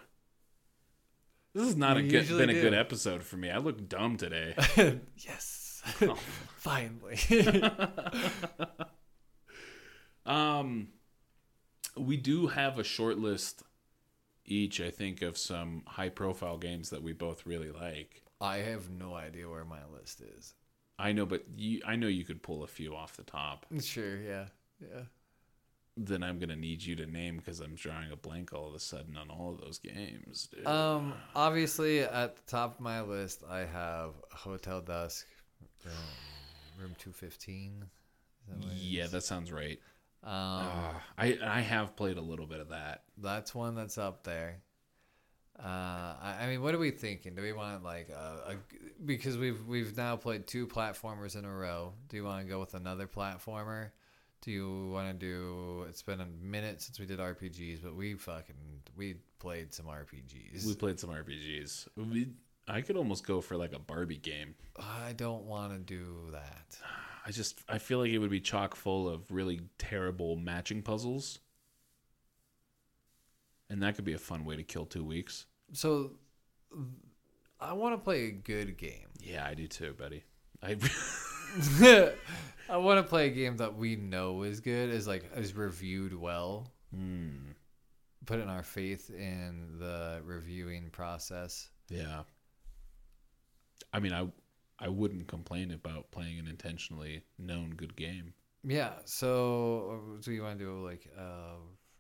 This is not a good, been a do. good episode for me. I look dumb today. [laughs] yes, Oh. [laughs] finally. [laughs] um, we do have a short list each, I think, of some high profile games that we both really like. I have no idea where my list is. I know, but you, I know you could pull a few off the top. Sure, yeah, yeah. Then I'm gonna need you to name because I'm drawing a blank all of a sudden on all of those games. Dude. Um, obviously, at the top of my list, I have Hotel Dusk, um, Room Two Fifteen. yeah, that sounds right. Um, Ah, I I have played a little bit of that. that's one that's up there. Uh, I, I mean, what are we thinking? Do we want like a, a because we've we've now played two platformers in a row. Do you want to go with another platformer? Do you want to do? It's been a minute since we did RPGs, but we fucking we played some RPGs. We played some RPGs. We, I could almost go for like a Barbie game. I don't want to do that. [sighs] I just I feel like it would be chock full of really terrible matching puzzles. And that could be a fun way to kill two weeks. So, I want to play a good game. Yeah, I do too, buddy. I [laughs] I want to play a game that we know is good, is like is reviewed well. Hmm. Put in our faith in the reviewing process. Yeah. I mean, I I wouldn't complain about playing an intentionally known good game. Yeah. So, do you want to do like a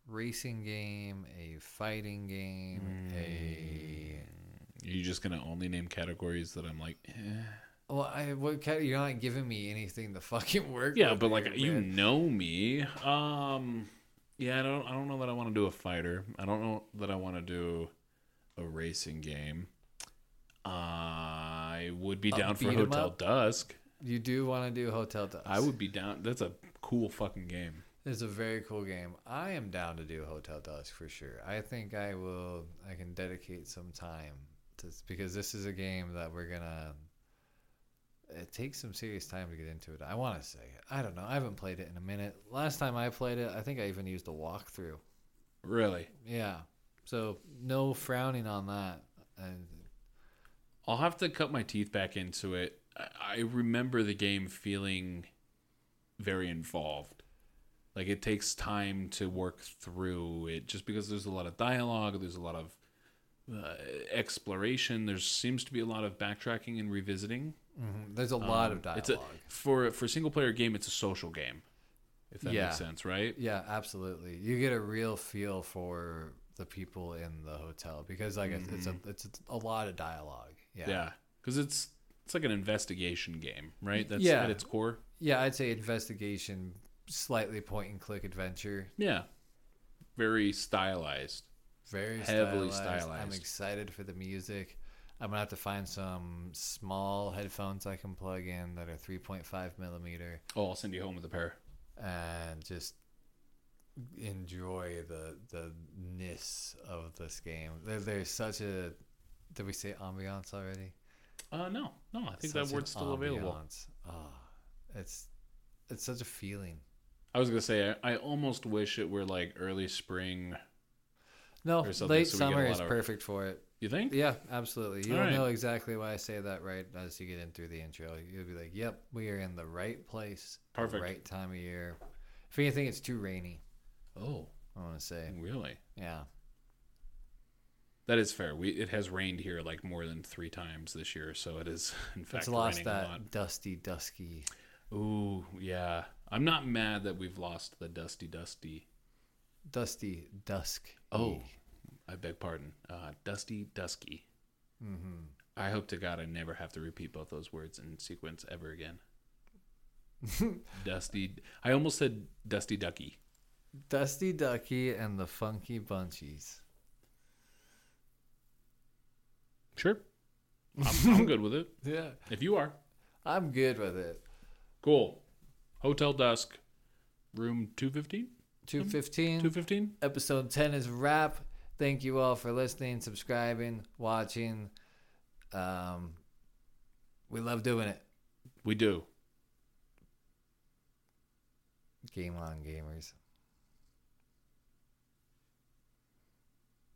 racing game, a fighting game, a You're just gonna only name categories that I'm like, eh. Well, I what kind you're not giving me anything to fucking work. yeah, but like here, you man. know me. Um, yeah, I don't. I don't know that I want to do a fighter. I don't know that I want to do a racing game. I would be down for Hotel up? Dusk. you do want to do Hotel Dusk. I would be down. That's a cool fucking game. It's a very cool game. I am down to do Hotel Dusk for sure. I think I will. I can dedicate some time to because this is a game that we're gonna. It takes some serious time to get into it. I want to say. I don't know. I haven't played it in a minute. Last time I played it, I think I even used a walkthrough. Really, Yeah. So no frowning on that. And I'll have to cut my teeth back into it. I, I remember the game feeling very involved. Like it takes time to work through it, just because there's a lot of dialogue, there's a lot of uh, exploration. There seems to be a lot of backtracking and revisiting. Mhm, there's a lot of Um, dialogue. It's a for for a single player game. It's a social game, if that Yeah. makes sense, right? Yeah, absolutely. You get a real feel for the people in the hotel because like it's, it's a it's a lot of dialogue. Yeah. Mm-hmm. Yeah, because it's it's like an investigation game, right? That's Yeah. at its core. Yeah, I'd say investigation, slightly point and click adventure. Yeah, very stylized. Very Heavily stylized. I'm excited for the music. I'm gonna have to find some small headphones I can plug in that are 3.5 millimeter Oh, I'll send you home with a pair. and just enjoy the the ness of this game. There, there's such a did we say ambiance already? Uh, no, no, I think Such that word's still available. Ah, it's it's such a feeling. I was gonna say I, I almost wish it were like early spring. No, late so we get a summer is of- perfect for it. You think? Yeah, absolutely. You All don't right. know exactly why I say that right as you get in through the intro. You'll be like, "Yep, we are in the right place, Perfect. right time of year." If anything, it's too rainy. Oh, I want to say, really? yeah. That is fair. We it has rained here like more than three times this year, so it is in fact It's lost that lot. dusty, dusky. Ooh, yeah. I'm not mad that we've lost the dusty, dusty. Dusty dusk. Oh, I beg pardon. Uh, dusty, dusky. Mm-hmm. I hope to God I never have to repeat both those words in sequence ever again. [laughs] dusty. I almost said dusty ducky. Dusty Ducky and the Funky Bunchies. Sure. [laughs] I'm, I'm good with it. Yeah, If you are. I'm good with it. Cool. Hotel Dusk, room 215? 215. 215? Episode 10 is wrap. Thank you all for listening, subscribing, watching. Um, we love doing it. We do. Game on, gamers.